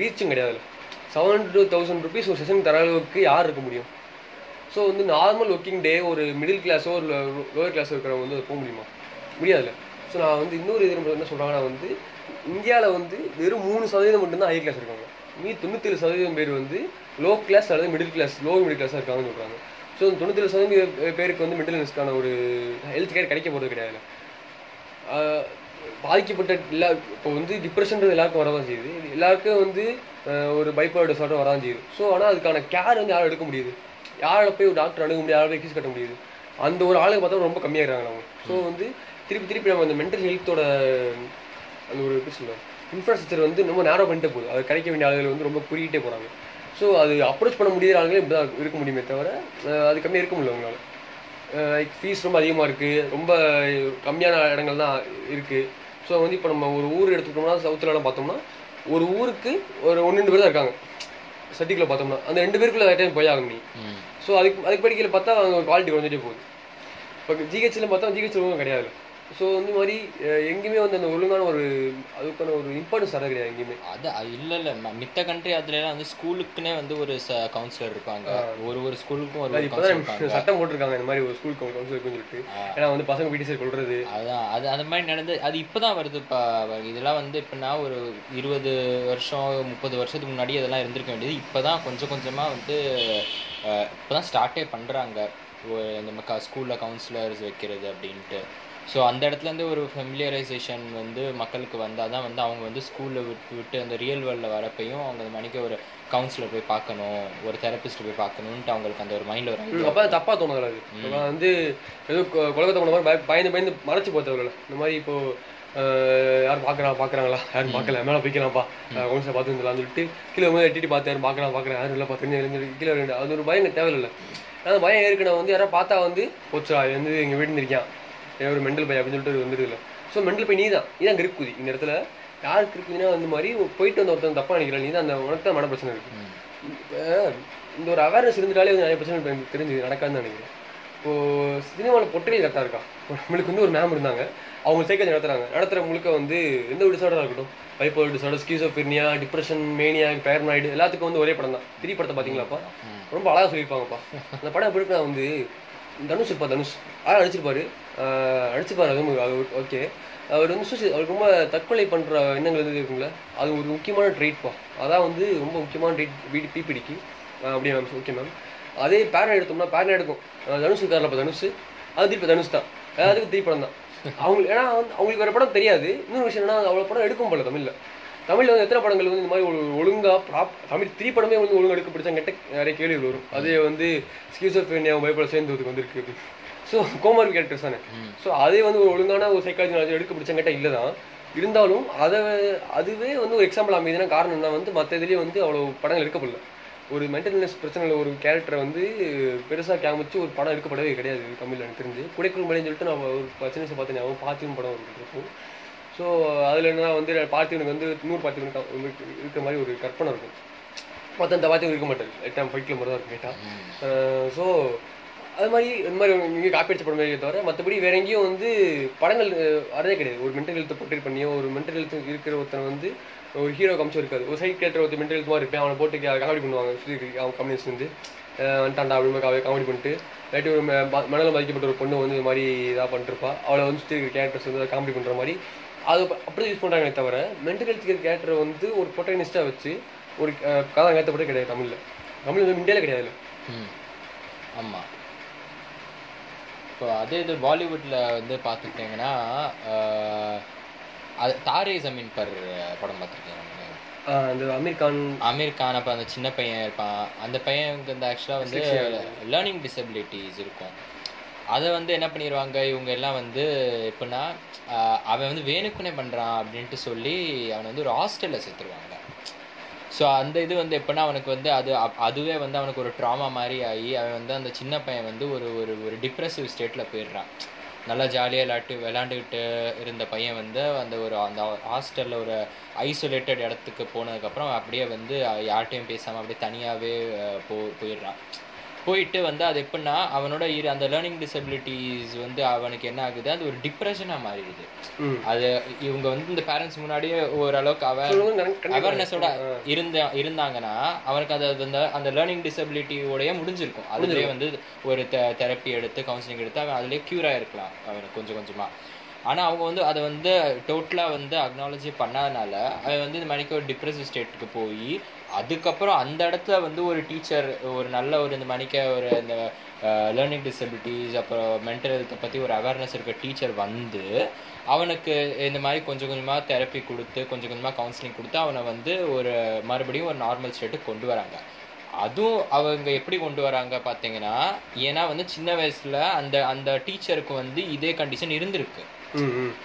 ரீச்சும் கிடையாது செவன் ஹண்ட்ரட் தௌசண்ட் ருபீஸ் ஒரு செஷன் தர அளவுக்கு யார் இருக்க முடியும்? ஸோ வந்து நார்மல் ஒர்க்கிங் டே ஒரு மிடில் கிளாஸோ ஒரு லோயர் கிளாஸோ இருக்கிறவங்க வந்து அது போக முடியுமா? முடியாதுல்ல. ஸோ நான் வந்து இன்னொரு இது என்ன சொல்கிறாங்கன்னா வந்து இந்தியாவில் வந்து வெறும் மூணு சதவீதம் மட்டும்தான் ஹை கிளாஸ் இருக்காங்க. மீ தொண்ணூத்தேழு சதவீதம் பேர் வந்து லோ கிளாஸ் அல்லது மிடில் கிளாஸ் லோ மிடில் கிளாஸாக இருக்காங்கன்னு சொல்கிறாங்க ஸோ தொண்ணூத்தேழு சதவீதம் பேருக்கு வந்து மென்டல் ஹெல்த்க்கான ஒரு ஹெல்த் கேர் கிடைக்க போகிறது கிடையாது பாதிக்கப்பட்ட எல்லா இப்போ வந்து டிப்ரெஷன்றது எல்லாருக்கும் வரதான் செய்யுது. எல்லாருக்கும் வந்து ஒரு பைப்போட டிசார்டர் வரதான் செய்யுது. ஸோ ஆனால் அதுக்கான கேர் வந்து யாரும் எடுக்க முடியுது. யாரால போய் ஒரு டாக்டர் அணுக முடியாது யாரால போய் ஃபீஸ் கட்ட முடியுது. அந்த ஒரு ஆளுக்கு பார்த்தா ரொம்ப கம்மியாகிறாங்க அவங்க. ஸோ வந்து திருப்பி திருப்பி நம்ம அந்த மென்டல் ஹெல்த்தோட அந்த ஒரு எப்படி சொல்ல இன்ஃப்ராஸ்ட்ரக்சர் வந்து ரொம்ப நேரோ பண்ணிட்டே போகுது. அது கிடைக்க வேண்டிய ஆளுகள் வந்து ரொம்ப குறியிட்டே போகிறாங்க ஸோ அது அப்ரோச் பண்ண முடியாத ஆளுங்களே இப்படி தான் இருக்க முடியுமே தவிர அது கம்மியாக இருக்க முடியல அவங்களால. ஃபீஸ் ரொம்ப அதிகமாக இருக்குது ரொம்ப கம்மியான இடங்கள் தான் இருக்குது ஸோ வந்து இப்போ நம்ம ஒரு ஊர் எடுத்துக்கிட்டோம்னா சவுத்துலலாம் பார்த்தோம்னா ஒரு ஊருக்கு ஒரு ஒன்று ரெண்டு பேர் தான் இருக்காங்க. சட்டிக்குள்ள பார்த்தோம்னா. அந்த ரெண்டு பேருக்குள்ள டைம் போய் ஆகும் நீ ஸோ அதுக்கு அதுக்கு படிக்கையில் பார்த்தா அவங்க குவாலிட்டி குறைஞ்சிட்டே போகுது. இப்போ ஜிஹெச்சில் பார்த்தா ஜிஹெச் ஒழுங்கும் கிடையாது. ஸோ இந்த மாதிரி எங்கேயுமே வந்து அந்த ஒழுங்கான ஒரு அதுக்கான ஒரு இம்பார்ட்டன்ஸ் தர கிடையாது எங்கேயுமே. அது இல்ல இல்ல. மித்த கண்ட்ரி அதுல வந்து ஸ்கூலுக்குன்னே வந்து ஒரு கவுன்சிலர் இருப்பாங்க. ஒரு ஒரு ஸ்கூலுக்கும் ஒரு கவுன்சிலர் சட்டம் போட்டிருக்காங்க. இந்த மாதிரி ஒரு ஸ்கூல் கவுன்சில் இருக்குன்னு சொல்லிட்டு. ஏன்னா வந்து பசங்க பிடிசி கொள்றது அதான். அது அந்த மாதிரி நடந்து அது இப்பதான் வருது. இப்போ இதெல்லாம் வந்து எப்படின்னா ஒரு இருபது வருஷம் முப்பது வருஷத்துக்கு முன்னாடி இதெல்லாம் இருந்திருக்க வேண்டியது. இப்பதான் கொஞ்சம் கொஞ்சமா வந்து அஹ், இப்பதான் ஸ்டார்ட்டே பண்றாங்க. ஒ- இந்த ஸ்கூல்ல கவுன்சிலர்ஸ் வைக்கிறது அப்படின்ட்டு. ஸோ அந்த இடத்துல இருந்து ஒரு ஃபெமிலியரைசேஷன் வந்து மக்களுக்கு வந்தால் தான் வந்து அவங்க வந்து ஸ்கூலில் விட்டு விட்டு அந்த ரியல் வேர்ல்டில் வரப்பையும் அவங்க அந்த மணிக்கு ஒரு கவுன்சிலர் போய் பார்க்கணும் ஒரு தெரபிஸ்ட் போய் பார்க்கணுன்ட்டு அவங்களுக்கு அந்த ஒரு மைண்டில் idea அப்போ தப்பா தோணுதில்ல அது. இப்போ வந்து ஏதோ கொ- குலகத்தை போன மாதிரி பய- பயந்து பயந்து மறைச்சு போத்தவர்கள் இந்த மாதிரி இப்போ அஹ், யாரும் பார்க்குறா பார்க்குறாங்களா யாரும் பார்க்கல மேலே போய்க்கலாம்ப்பா. கவுன்சிலர் பார்த்து வந்துடலாம்னு சொல்லிட்டு கீழே வந்து எட்டிட்டு பார்த்து யாரும் பார்க்கலாம் பார்க்குறேன் யாரும் இல்லை பார்த்து கீழே அது ஒரு பயம் தேவையில்லை. அந்த பயம் ஏற்கனவே வந்து யாராவது பார்த்தா வந்து போச்சா இது வந்து எங்கள் வீடு இருக்கான். ஏன் ஒரு மெண்டல் பை அப்படின்னு சொல்லிட்டு வந்துடுதுல ஸோ மெண்டல் பை நீ தான் நீ தான் இருக்குதி இந்த இடத்துல யாருக்கு இருக்குதுன்னா அந்த மாதிரி போயிட்டு வந்த ஒருத்தன் தப்பா நினைக்கிறேன் நீ தான் அந்த உனக்கு தான் மன பிரச்சனை இருக்கு. ம். இப்போ இந்த ஒரு அவேர்னஸ் இருந்துட்டாலே வந்து நிறைய பிரச்சனை இப்ப எனக்கு தெரிஞ்சு நடக்காதுன்னு நினைக்கிறேன். இப்போ சினிமாவில் பொட்டல் கரெக்டாக இருக்கா? நம்மளுக்கு வந்து ஒரு மேம் இருந்தாங்க. அவங்க சைக்கிள் நடத்துறாங்க. நடத்துற முழுக்க வந்து எந்த ஒரு டிசார்டராக இருக்கட்டும் bipolar disorder schizophrenia depression mania paranoid எல்லாத்துக்கும் வந்து ஒரே படம் தான். திரி படத்தை பார்த்தீங்களாப்பா ரொம்ப அழகாக சொல்லியிருப்பாங்கப்பா. அந்த படம் எப்படி இருக்குன்னா வந்து தனுஷ் இருப்பா தனுஷ். அழகாக அடிச்சிருப்பாரு. ஆஹ் அடிச்சிருப்பாரு அதுவும் அது ஓகே. அவர் வந்து சுசி அவருக்கு ரொம்ப தற்கொலை பண்ணுற எண்ணங்கள் வந்து இருக்குங்களே? அது ஒரு முக்கியமான ட்ரீட்ப்பா அதான் வந்து ரொம்ப முக்கியமான ட்ரீட் வீடு பிபிடிக்கு அப்படியே மேம் ஓகே மேம். அதே பேரன் எடுத்தோம்னா பேரன் எடுக்கும். தனுஷ் இருக்கார்ல இப்போ தனுஷ். அது திருப்பி தனுஷ் தான். அதுக்கு திருப்பி படம் தான். அவங்களுக்கு ஏன்னா வந்து அவங்களுக்கு வேறு படம் தெரியாது. இன்னொரு விஷயம் என்னன்னா அவ்வளோ படம் எடுக்கும் போல தமிழில். தமிழில் வந்து எத்தனை படங்கள் வந்து இந்த மாதிரி ஒரு ஒழுங்காக ப்ராப் தமிழ் த்ரீ படமே வந்து ஒழுங்காக எடுக்க பிடிச்சா கிட்ட நிறைய கேள்விகள் வரும். அதே வந்து ஸ்கீசோஃபேனியா பைபிள் சேர்ந்ததுக்கு வந்திருக்கு. அப்படின்னு ஸோ கோமாரி கேரக்டர்ஸ் தானே. ஸோ அதே வந்து ஒரு ஒழுங்கான ஒரு சைக்காலஜி எடுக்க பிடிச்ச கேட்டால் இல்லை தான். இருந்தாலும் அதை அதுவே வந்து ஒரு எக்ஸாம்பிள் அமைதுனா காரணம் என்ன வந்து மற்ற இதுலேயே வந்து அவ்வளோ படங்கள் எடுக்கப்படல ஒரு மென்டல்னஸ் பிரச்சனையில் ஒரு கேரக்டரை வந்து பெருசாக காமிச்சு ஒரு படம் எடுக்கப்படவே கிடையாது தமிழில் எனக்கு தெரிஞ்சு. குடைக்குள் மலைன்னு சொல்லிட்டு நான் ஒரு சின்ன பார்த்தேன் அவன் பார்த்திவன் படம் இருக்கும். ஸோ அதில் என்ன வந்து பார்த்திவனுக்கு வந்து நூறு பார்த்திவனுக்கு இருக்கிற மாதிரி ஒரு கற்பனை இருக்கும். மற்ற இந்த பார்த்திவன் இருக்க மாட்டார் எட்டாம் ஃபைட்டில் மாதிரி தான் இருக்கும் கேட்டால் ஸோ அது மாதிரி இந்த மாதிரி இங்கே காப்பி அடிச்ச படம் தவிர மற்றபடி வேற எங்கேயும் வந்து படங்கள் வரதே கிடையாது. ஒரு மென்டல் ஹெல்த்தை போர்ட்ரேட் பண்ணியோ ஒரு மென்டல் ஹெல்த் இருக்கிற ஒருத்தன் வந்து ஒரு ஹீரோ காமிச்சும் இருக்காது ஒரு சைட் கேரக்டர் ஒருத்தர் மென்டல் மாதிரி இருப்பேன். அவனை போட்டு காமெடி பண்ணுவாங்க. சுற்றி அவன் கம்யூனிஸ்ட் வந்து. வந்துட்டாண்டா அப்படின்னு காமெடி பண்ணிட்டு இல்லாட்டி ஒரு மணலில் மதிக்கப்பட்ட ஒரு பொண்ணு வந்து இது மாதிரி இதாக பண்ணிருப்பா. அவளை வந்து சுற்றி இருக்கிற கேரக்டர்ஸ் வந்து காமெடி பண்ணுற மாதிரி. அது அப்படி யூஸ் பண்ணுறாங்களே தவிர மென்டல் ஹெல்த் கேரக்டரை வந்து ஒரு ப்ரொட்டகனிஸ்டாக வச்சு ஒரு கதை ஏற்றப்பட்டே கிடையாது தமிழில். தமிழ் வந்து இந்தியாவில் கிடையாது ம். ஆமாம் இப்போ அதே இது பாலிவுட்டில் வந்து பார்த்துக்கிட்டிங்கன்னா அது தாரே ஜமீன் பர் படம் பார்த்துருக்கேன் அந்த அமீர் கான் அமீர் கான் அப்போ அந்த சின்ன பையன் இருப்பான். அந்த பையனுக்கு வந்து ஆக்சுவலாக வந்து லேர்னிங் டிசபிலிட்டிஸ் இருக்கும். அதை வந்து என்ன பண்ணிடுவாங்க இவங்க எல்லாம் வந்து எப்படின்னா அவன் வந்து வேணுக்குனே பண்ணுறான் அப்படின்ட்டு சொல்லி அவனை வந்து ஒரு ஹாஸ்டலில் சேர்த்துருவாங்க. ஸோ அந்த இது வந்து எப்படின்னா அவனுக்கு வந்து அது அதுவே வந்து அவனுக்கு ஒரு ட்ராமா மாதிரி ஆகி அவன் வந்து அந்த சின்ன பையன் வந்து ஒரு ஒரு ஒரு டிப்ரெசிவ் ஸ்டேட்டில் போயிடுறான். நல்லா ஜாலியாக விளாட்டு விளாண்டுக்கிட்டு இருந்த பையன் வந்து அந்த ஒரு அந்த ஹாஸ்டலில் ஒரு ஐசோலேட்டட் இடத்துக்கு போனதுக்கப்புறம் அப்படியே வந்து யார்கிட்டையும் பேசாமல் அப்படியே தனியாகவே போ போயிடுறான். போயிட்டு வந்து அது எப்படின்னா அவனோட இரு அந்த லேர்னிங் டிசபிலிட்டிஸ் வந்து அவனுக்கு என்ன ஆகுது? அது ஒரு டிப்ரெஷனாக மாறிடுது. அது இவங்க வந்து இந்த பேரண்ட்ஸ் முன்னாடியே ஓரளவுக்கு அவ சொல்லுங்க, நான் கண்டிப்பா- அவேர்னஸோட இருந்த இருந்தாங்கன்னா அவனுக்கு அது அந்த அந்த லேர்னிங் டிசபிலிட்டியோடய முடிஞ்சிருக்கும். அதுலேயே வந்து ஒரு தெரப்பி எடுத்து கவுன்சிலிங் எடுத்து அவன் அதுலேயே க்யூர் ஆயிருக்கலாம் அவனுக்கு கொஞ்சம் கொஞ்சமா. ஆனா அவங்க வந்து அதை வந்து டோட்டலா வந்து அக்னாலஜி பண்ணாதனால அவன் வந்து இந்த மாதிரிக்கு ஒரு டிப்ரெசிவ் ஸ்டேட்டுக்கு போய் அதுக்கப்புறம் அந்த இடத்துல வந்து ஒரு டீச்சர் ஒரு நல்ல ஒரு இந்த மணிக்க ஒரு இந்த லேர்னிங் டிசபிலிட்டிஸ் அப்புறம் மென்டல் ஹெல்த்தை பற்றி ஒரு அவேர்னஸ் இருக்க டீச்சர் வந்து அவனுக்கு இந்த மாதிரி கொஞ்சம் கொஞ்சமாக தெரப்பி கொடுத்து கொஞ்சம் கொஞ்சமாக கவுன்சிலிங் கொடுத்து அவனை வந்து ஒரு மறுபடியும் ஒரு நார்மல் ஸ்டேட்டுக்கு கொண்டு வராங்க. அதுவும் அவங்க எப்படி கொண்டு வராங்க பார்த்தீங்கன்னா ஏன்னா வந்து சின்ன வயசில் அந்த அந்த டீச்சருக்கு வந்து இதே கண்டிஷன் இருந்திருக்கு.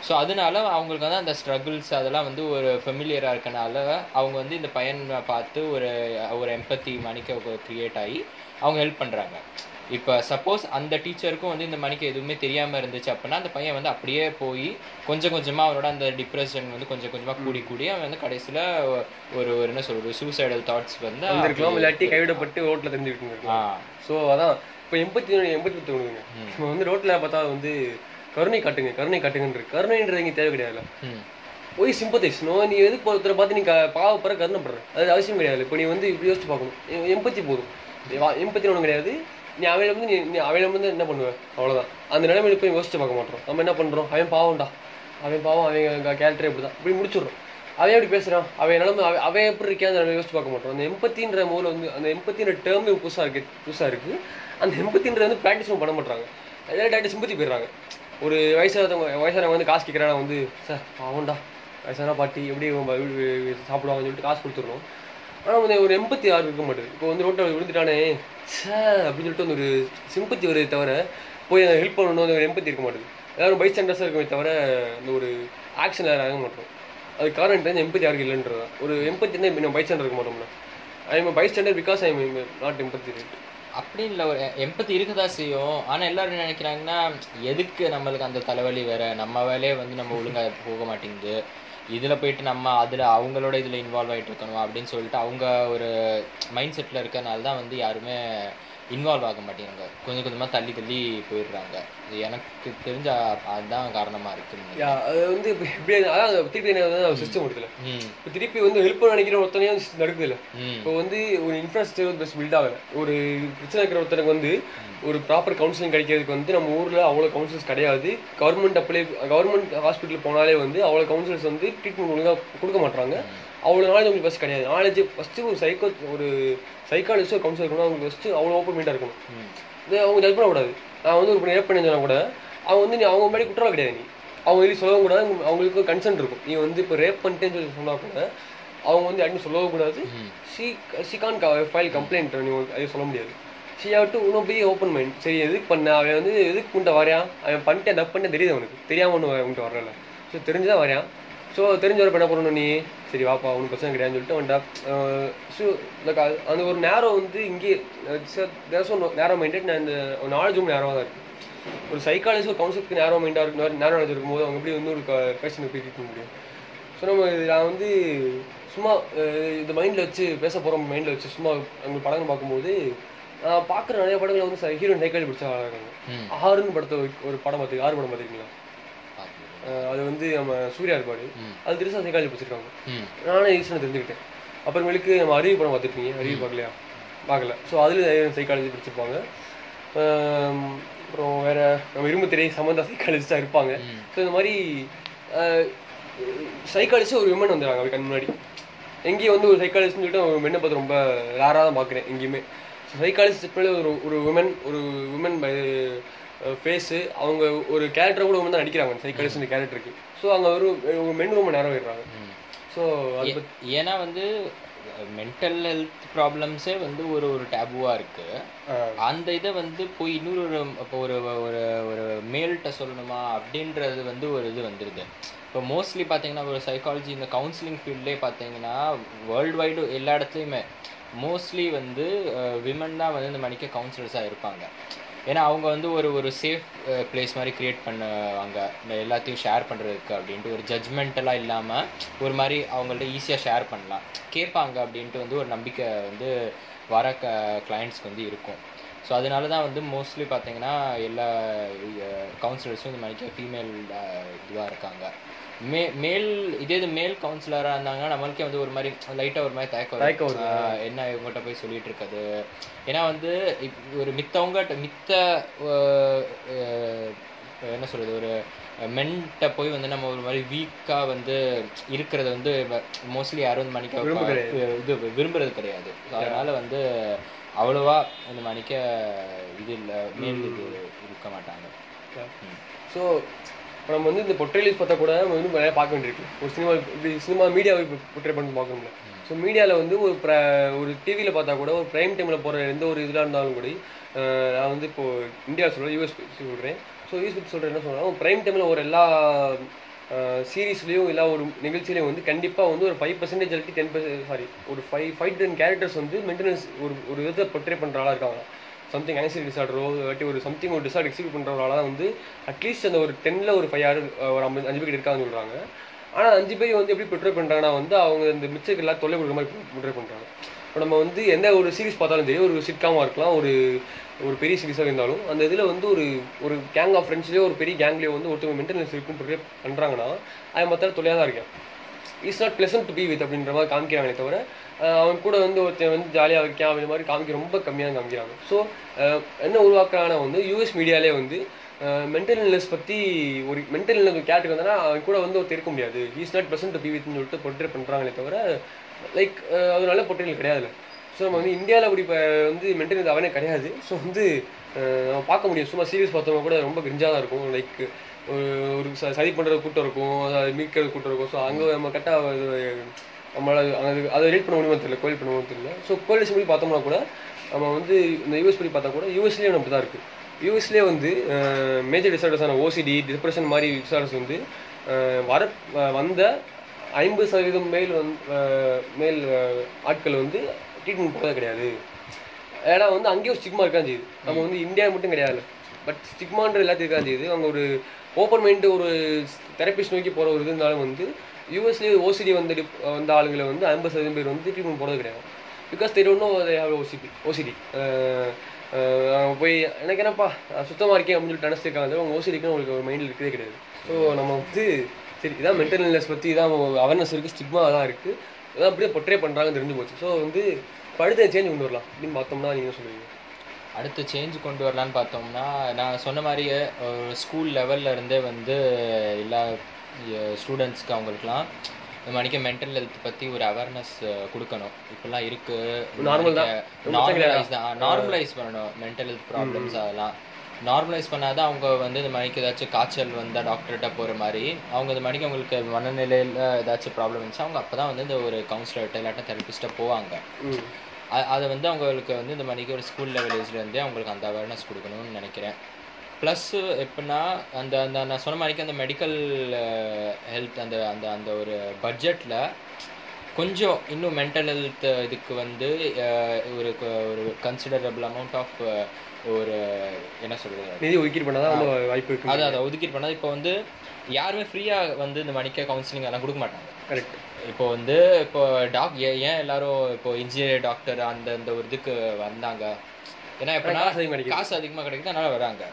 ஸோ அதனால அவங்களுக்கு வந்து அந்த ஸ்ட்ரகிள்ஸ் அதெல்லாம் வந்து ஒரு ஃபெமிலியராக இருக்கனால அவங்க வந்து இந்த பையனை பார்த்து ஒரு ஒரு எம்பத்தி மணிக்க கிரியேட் ஆகி அவங்க ஹெல்ப் பண்ணுறாங்க இப்போ சப்போஸ் அந்த டீச்சருக்கும் வந்து இந்த மணிக்கு எதுவுமே தெரியாமல் இருந்துச்சு அப்படின்னா அந்த பையன் வந்து அப்படியே போய் கொஞ்சம் கொஞ்சமாக அவனோட அந்த டிப்ரெஷன் வந்து கொஞ்சம் கொஞ்சமாக கூடி கூடி அவன் வந்து கடைசியில் ஒரு ஒரு என்ன சொல்றது சூசைடல் தாட்ஸ் வந்து வந்திருக்கலாம் இல்லாட்டி கைவிடப்பட்டு ரோட்ல தெரிஞ்சுக்கிட்டு ஆ. ஸோ அதான். இப்போ எண்பத்தி எண்பத்தி இப்போ வந்து ரோட்ல பார்த்தா வந்து கருணை காட்டுங்க கருணை காட்டுங்கன்னு இருக்கு கருணைன்றது இங்கே தேவை கிடையாது ம். போய் சிம்பத்தைஸ் நோ நீ எதுக்கு ஒருத்தரை பார்த்து நீ பாவப்படுற கருணைப்படுற அது அவசியம் கிடையாது. இப்போ நீ வந்து இப்படி யோசிச்சு பார்க்கணும். எம்பத்தி போதும். எம்பத்தி ஒன்றும் கிடையாது. நீ அவையில வந்து நீ அவையில வந்து என்ன பண்ணுவ? அவ்வளவுதான். அந்த நிலைமையில போய் யோசிச்சு பார்க்க மாட்டோம். நம்ம என்ன பண்றோம்? அவன் பாவம்டா. அவன் பாவம் அவன் கேரக்டர் இப்படி தான் இப்படி முடிச்சிடுறோம். அவன் எப்படி பேசுறான்? அவன் நிலைமை அவன் அவன் எப்படி இருக்கே அந்த நிலைமை யோசிச்சு பார்க்க மாட்டோம். அந்த எம்பத்தின்ற மூலம் வந்து அந்த எம்பத்தின்ற டேர்ம் புதுசா இருக்கு புதுசா இருக்கு. அந்த எம்பத்தின்றது வந்து ப்ராக்டிஸும் பண்ண மாட்டாங்க எல்லாரும் டேரக்ட் சிம்பத்தி போயிடுறாங்க. ஒரு வயசானவங்க வயசானவங்க வந்து காசு கேட்குறாங்க வந்து சார் பாவம்டா வயசான பாட்டி எப்படி சாப்பிடுவாங்கன்னு சொல்லிட்டு காசு கொடுத்துடணும். ஆனால் வந்து ஒரு எம்பத்தி யாரும் இருக்க மாட்டேது. இப்போ வந்து ரோட்டில் விழுந்துட்டானே. சே அப்படின்னு சொல்லிட்டு வந்து ஒரு சிம்பத்தி வருது தவிர போய் அதை ஹெல்ப் பண்ணணும் அந்த ஒரு எம்பத்தி இருக்க மாட்டேது. எல்லாரும் பை ஸ்டாண்டர்ஸாக இருக்குமே தவிர இந்த ஒரு ஆக்ஷன் யாரும் ஆக மாட்டோம். அது காரணம் வந்து எம்பத்தி யாருக்கு இல்லைன்றது ஒரு எம்பத்தி இருந்தால் நம்ம பை ஸ்டாண்டர் இருக்க மாட்டோம்னா I am bystander because I am not empathetic அப்படி இல்லை ஒரு எம்பத்தி தான் செய்யும். ஆனால் எல்லாரும் என்ன நினைக்கிறாங்கன்னா எதுக்கு நம்மளுக்கு அந்த தலைவலி வேற? நம்ம வேலையே வந்து நம்ம ஒழுங்காக போக மாட்டேங்குது. இதில் போயிட்டு நம்ம அதில் அவங்களோட இதில் இன்வால்வ் ஆகிட்டு இருக்கணும் அப்படின்னு சொல்லிட்டு அவங்க ஒரு மைண்ட் செட்டில் இருக்கிறனால தான் வந்து யாருமே இன்வால்வ் ஆக மாட்டேங்கிறாங்க. கொஞ்சம் கொஞ்சமாக தள்ளி தள்ளி போயிடுறாங்க. எனக்கு தெரிஞ்ச அதுதான் காரணமாக நினைக்கிறேன். அது வந்து இப்போ எப்படி அதான் திருப்பி என்ன சிஸ்டம் ம். இப்போ திருப்பி வந்து ஹெல்ப் பண்ண நினைக்கிற ஒருத்தனையும் நடக்குது இல்லை இப்போ வந்து ஒரு இன்ஃப்ராஸ்ட்ரக்சர் பெஸ்ட் பில்ட் ஆகல. ஒரு பிரச்சனை இருக்கிற ஒருத்தனுக்கு வந்து ஒரு ப்ராப்பர் கவுன்சிலிங் கிடைக்கிறதுக்கு வந்து நம்ம ஊரில் அவ்வளோ கவுன்சிலர்ஸ் கிடையாது. கவர்மெண்ட் அப்ளை கவர்மெண்ட் ஹாஸ்பிட்டல் போனாலே வந்து அவ்வளோ கவுன்சிலர்ஸ் வந்து ட்ரீட்மெண்ட் ஒழுங்காக கொடுக்க மாட்டாங்க அவ்வளோ நாலேஜ் உங்களுக்கு ஃபஸ்ட் கிடையாது. நாலேஜ் ஃபஸ்ட்டு ஒரு சைக்கோ ஒரு சைக்காலஜிஸ்ட் ஒரு கவுன்சிலர் இருக்கணும். அவங்களுக்கு ஃபஸ்ட்டு அவ்வளோ ஓப்பன் மைண்டாக இருக்கணும். இது அவங்க ஜட்ஜ் பண்ணக்கூடாது. நான் வந்து ஒரு ரேப் பண்ணி சொன்னா கூட அவங்க வந்து நீ அவங்க முன்னாடி குற்றம் கிடையாது நீ. அவங்க வெளியே சொல்லவும் கூடாது. அவங்க- அவங்களுக்கு கன்சென்ட் இருக்கும். நீ வந்து இப்போ ரேப் பண்ணிட்டேன்னு சொல்லி சொன்னா கூட அவங்க வந்து யாருமே சொல்லவும் கூடாது. She she can file complaint நீ அதை சொல்ல முடியாது. ஷீ ஹவ் டு இன்னும் பெரிய ஓப்பன் மைண்ட் சரி எதுக்கு பண்ண? அவன் வந்து எதுக்கு உன்ட்ட வரையான் அவன் பண்ணிட்டேன் தப்பு பண்ண தெரியுது அவனுக்கு. தெரியாம ஒன்று உன்ட்ட வரல. ஸோ தெரிஞ்சுதான் வரையான் ஸோ தெரிஞ்சவரை என்ன பண்ணணும் நீ. சரி வாப்பா ஒன்றும் பிரச்சனை கிடையாதுன்னு சொல்லிட்டு அவன்கிட்ட ஸோ அந்த ஒரு நேரம் வந்து இங்கே தேசம் நேரம் மைண்டட் நான் இந்த நாலேஜும் நேரமாக தான் இருக்கு. ஒரு சைக்காலஜி ஒரு கவுன்சிலுக்கு நேரோ மைண்டாக இருக்கு நேரோ நாலேஜ் இருக்கும்போது அவங்க எப்படி வந்து ஒரு பேஷண்ட் போய் பண்ண முடியும்? ஸோ நம்ம நான் வந்து சும்மா இந்த மைண்டில் வச்சு பேச போகிறோம் மைண்டில் வச்சு சும்மா அவங்க படங்கள் பார்க்கும்போது நான் பார்க்குற நிறைய படங்கள் வந்து ஹீரோயின் சைக்காலஜி பிடிச்சா இருக்காங்க ஆறுன்னு படத்தை ஒரு- படம் பார்த்து ஆறு படம் பார்த்துருக்கீங்களா? அது வந்து நம்ம சூர்யா இருப்பாடு ம். அது திருசா சைக்காலஜி பிடிச்சிருக்காங்க. ம். நானே ஈஸ்வரனை தெரிஞ்சுக்கிட்டேன். அப்புறமேலுக்கு நம்ம அறிவு படம் பார்த்துருப்பீங்க அறிவு பார்க்கலையா? பார்க்கல. ஸோ அதில் சைக்காலஜி பிடிச்சிருப்பாங்க. அப்புறம் வேற நம்ம இரும்பு திரை சம்மந்தா சைக்காலஜிஸ்டாக இருப்பாங்க. ஸோ இந்த மாதிரி சைக்காலஜிஸ்ட் ஒரு விமன் வந்துடுறாங்க கண் முன்னாடி. எங்கேயும் வந்து ஒரு சைக்காலஜிஸ்ட்னு சொல்லிட்டு ஒரு மென்னை பார்த்து ரொம்ப ரேராக தான் பார்க்குறேன் எங்கேயுமே. சைக்காலஜிஸ்ட் ஒரு ஒரு உமன் ஒரு உமன் பை ஃபேஸு அவங்க ஒரு கேரக்டர் கூட தான் நடிக்கிறாங்க சைக்காலஜிஸ்ட் கேரக்டருக்கு ஸோ அங்கே ஒரு மென் ரொம்ப நேரம் போயிடுறாங்க ஸோ அது ஏன்னா வந்து மென்டல் ஹெல்த் ப்ராப்ளம்ஸே வந்து ஒரு ஒரு டேபுவாக இருக்கு. அந்த இதை வந்து போய் இன்னொரு ஒரு இப்போ ஒரு ஒரு ஒரு மேல்கிட்ட சொல்லணுமா அப்படின்றது வந்து ஒரு இது வந்துடுது இப்போ மோஸ்ட்லி பார்த்தீங்கன்னா ஒரு சைக்காலஜி இந்த கவுன்சிலிங் ஃபீல்ட்லேயே பார்த்தீங்கன்னா வேர்ல்டு வைடு எல்லா இடத்துலையுமே மோஸ்ட்லி வந்து விமன் தான் வந்து இந்த மணிக்க கவுன்சிலர்ஸாக இருப்பாங்க. ஏன்னா அவங்க வந்து ஒரு ஒரு சேஃப் பிளேஸ் மாதிரி கிரியேட் பண்ணுவாங்க. இந்த எல்லாத்தையும் ஷேர் பண்ணுறதுக்கு அப்படின்ட்டு ஒரு ஜட்ஜ்மெண்ட்டெல்லாம் இல்லாமல் ஒரு மாதிரி அவங்கள்ட்ட ஈஸியாக ஷேர் பண்ணலாம். கேட்பாங்க அப்படின்ட்டு வந்து ஒரு நம்பிக்கை வந்து வர க கிளைண்ட்ஸ்க்கு வந்து இருக்கும். ஸோ அதனால தான் வந்து மோஸ்ட்லி பார்த்தீங்கன்னா எல்லா கவுன்சிலர்ஸும் இந்த மாதிரி ஃபீமேல் இதுவாக இருக்காங்க. மே மேல் இதே இது மேல் கவுன்சிலராக இருந்தாங்கன்னா நம்மளுக்கே வந்து ஒரு மாதிரி லைட்டாக ஒரு மாதிரி தயக்கம் தயக்கம் என்ன இவங்ககிட்ட போய் சொல்லிட்டு இருக்குது? ஏன்னா வந்து இப்- ஒரு மித்தவங்க மித்த என்ன சொல்றது ஒரு மென்ட்ட போய் வந்து நம்ம ஒரு மாதிரி வீக்காக வந்து இருக்கிறத வந்து மோஸ்ட்லி யாரும் வந்து மணிக்க. இது விரும்புறது கிடையாது. அதனால வந்து அவ்வளோவா இந்த மணிக்க இது இல்லை. மேல் இது இருக்க மாட்டாங்க. ஸோ இப்போ நம்ம வந்து இந்த பொட்ரேலிஸ் பார்த்தா கூட நம்ம வந்து நிறையா பார்க்க வேண்டியிருக்கு. ஒரு சினிமா இப்படி சினிமா மீடியாவை பொட்ரே பண்ணி பார்க்கணும்ல ஸோ மீடியாவில் வந்து ஒரு ப்ர ஒரு டிவியில் பார்த்தா கூட ஒரு ப்ரைம் டைமில் போகிற எந்த ஒரு இதில் இருந்தாலும் கூட நான் வந்து இப்போது இந்தியாவில் சொல்கிறேன் யூஎஸ் சொல்கிறேன் ஸோ யூஎஸ் பற்றி சொல்கிறேன் என்ன சொல்கிறேன் ப்ரைம் டைமில் ஒரு எல்லா சீரீஸ்லேயும் இல்லை ஒரு நிகழ்ச்சியிலையும் வந்து கண்டிப்பாக வந்து ஒரு ஃபைவ் பர்சன்டேஜ் இல்லாட்டி டென் பர்சன்ட் சாரி ஒரு ஃபைவ் ஃபைவ் டென் கேரக்டர்ஸ் வந்து மெயின்டெனன்ஸ் ஒரு ஒரு விதத்தை பொட்ரே பண்ணுற ஆளாக இருக்காங்க. சம்திங் ஆன்சைட்டி டிசார்டரோ இல்லாட்டி ஒரு சம்திங் ஒரு டிசார்டர் எக்ஸிக்யூட் பண்ணுறவங்களால வந்து அட்லீஸ்ட் அந்த ஒரு டென்னில் ஒரு ஃபைவ் ஆறு ஒரு ஐம்பது அஞ்சு பேர் இருக்காங்கன்னு சொல்கிறாங்க ஆனால் அஞ்சு பேர் வந்து எப்படி ப்ரிட்ரே பண்ணுறாங்கன்னா வந்து அவங்க இந்த மிச்சருக்கு எல்லாம் தொல்லை கொடுக்குற மாதிரி ப்ரிட்ரே பண்ணுறாங்க இப்போ நம்ம வந்து எந்த ஒரு சீரிஸ் பார்த்தாலும் சரி ஒரு சிட்காமாக இருக்கலாம் ஒரு ஒரு பெரிய சீரிஸாக இருந்தாலும் அந்த இதில் வந்து ஒரு ஒரு கேங் ஆஃப் ஃப்ரெண்ட்ஸ்லேயோ ஒரு பெரிய கேங்லேயோ வந்து ஒருத்தவங்க மென்டல் இருக்குன்னு ப்ரிட்ரே பண்ணுறாங்கன்னா அது மற்ற தொல்லையாக தான் இருக்கேன் it's not pleasant to be with அப்படின்ற மாதிரி காமிக்கிறாங்களே தவிர அவன் கூட வந்து ஒருத்தன் வந்து ஜாலியாக வைக்கான் அப்படி மாதிரி காமிக்க ரொம்ப கம்மியாக காமிக்கிறாங்க. ஸோ என்ன உருவாக்குறாங்கன்னா வந்து யூஎஸ் மீடியாலே வந்து மென்டல் இல்னஸ் பற்றி ஒரு மென்டல் இல்னஸ் கேரக்டர் வந்தனா அவன் கூட வந்து ஒருத்தர் இருக்க முடியாது. Is not pleasant to be வித்னு சொல்லிட்டு பொட்ரே பண்ணுறாங்களே தவிர லைக் அதனால பொட்ரேல் கிடையாதுல்ல. ஸோ நம்ம வந்து இந்தியாவில் அப்படி இப்போ வந்து மென்டல் அவனே கிடையாது. ஸோ வந்து நம்ம பார்க்க முடியும். சும்மா சீரியஸ் பார்த்தவங்க கூட ரொம்ப கிரிஞ்சாக தான் இருக்கும். லைக் ஒரு ஒரு சதி பண்ணுறது கூட்டம் இருக்கும் அதை மீட்கிறது கூட்டம் இருக்கும். ஸோ அங்கே நம்ம கரெக்டாக நம்மளால் அது அதை ரீட் பண்ண முடியுமா தெரியல கோயில் பண்ண முடியுமா தெரியல. ஸோ கோயில் படி பார்த்தோம்னா கூட நம்ம வந்து இந்த யூஎஸ் படி பார்த்தா கூட யூஎஸ்லேயும் அப்படி தான் இருக்குது யூஎஸ்லேயே வந்து மேஜர் டிசார்டர்ஸான ஓசிடி டிப்ரெஷன் மாதிரி டிசார்டர்ஸ் வந்து வர வந்த ஐம்பது சதவீதம் மேல் வந்து மேல் ஆட்கள் வந்து ட்ரீட்மெண்ட் போகிறது கிடையாது. ஏன்னா வந்து அங்கேயும் ஸ்டிக்மா இருக்கான் செய்யுது. நம்ம வந்து இந்தியா மட்டும் கிடையாது பட் ஸ்டிக்மான்ற எல்லாத்தையும் இருக்காது. இது அவங்க ஒரு ஓப்பன் மைண்டு ஒரு தெரப்பிஸ்ட் நோக்கி போகிற ஒரு இது இருந்தாலும் வந்து யூஎஸ்லேயே ஓசிடி வந்து வந்த ஆளுங்களை வந்து ஐம்பது சதவீதம் பேர் வந்து ட்ரீட்மெண்ட் போகிறது கிடையாது. பிகாஸ் தெரியணும் don't know ஓசிடி போய் எனக்கு என்னப்பா சுத்தமாக இருக்கேன் அப்படின்னு சொல்லிட்டு நினச்சிருக்காங்க. அவங்க ஓசிடிக்குன்னு உங்களுக்கு ஒரு மைண்டில் இருக்கவே கிடையாது. ஸோ நம்ம வந்து சரி இதான் மென்டல் இல்னஸ் பற்றி இதான் அவேர்னஸ் இருக்குது ஸ்டிக்மா தான் இருக்குது அதான் அப்படியே பொட்ரே பண்ணுறாங்கன்னு தெரிஞ்சு போச்சு. ஸோ வந்து படுத்த சேஞ்ச் கொண்டு வரலாம் அப்படின்னு பார்த்தோம்னா நீங்கள் சொல்லுவீங்க? அடுத்து சேஞ்ச் கொண்டு வரலான்னு பார்த்தோம்னா நான் சொன்ன மாதிரியே ஸ்கூல் லெவல்ல இருந்தே வந்து எல்லா ஸ்டூடெண்ட்ஸ்க்கு அவங்களுக்குலாம் இந்த மணிக்கு மென்டல் ஹெல்த் பற்றி ஒரு அவேர்னஸ் கொடுக்கணும். இப்படிலாம் இருக்கு. நார்மலைஸ் தான். நார்மலைஸ் பண்ணணும். மென்டல் ஹெல்த் ப்ராப்ளம்ஸ் அதெல்லாம். நார்மலைஸ் பண்ணாதான் அவங்க வந்து இந்த மணிக்கு ஏதாச்சும் காய்ச்சல் வந்தால் டாக்டர்கிட்ட போகிற மாதிரி அவங்க இந்த மணிக்கு அவங்களுக்கு மனநிலையில் ஏதாச்சும் ப்ராப்ளம் இருந்துச்சு அவங்க அப்போ தான் வந்து இந்த ஒரு கவுன்சிலர்கிட்ட இல்லாட்டா தெரபிஸ்ட்டை போவாங்க. அதை வந்து அவங்களுக்கு வந்து இந்த மணிக்கு ஒரு ஸ்கூல் லெவல் ஏஜ்லேருந்தே அவங்களுக்கு அந்த அவேர்னஸ் கொடுக்கணும்னு நினைக்கிறேன். ப்ளஸ் எப்படின்னா அந்த அந்த நான் சொன்ன மாதிரிக்கு அந்த மெடிக்கல் ஹெல்த் அந்த அந்த அந்த ஒரு பட்ஜெட்டில் கொஞ்சம் இன்னும் மென்டல் ஹெல்த் இதுக்கு வந்து ஒரு ஒரு கன்சிடரபிள் அமௌண்ட் ஆஃப் ஒரு என்ன சொல்கிறது நிதி ஒதுக்கீடு பண்ணாதான் வாய்ப்பு இருக்கு அதை அதை ஒதுக்கீடு பண்ணால் இப்போ வந்து யாருமே ஃப்ரீயாக வந்து இந்த மணிக்க கவுன்சிலிங் எல்லாம் கொடுக்க மாட்டாங்க. கரெக்ட் இப்போ வந்து இப்போ டாக் ஏன் எல்லாரும் இப்போ இன்ஜினியர் டாக்டர் அந்த அந்த ஒரு இதுக்கு வந்தாங்க? ஏன்னா எப்படின்னா காசு அதிகமா கிடைக்குது. காசு அதிகமாக கிடைக்குது அதனால வராங்க.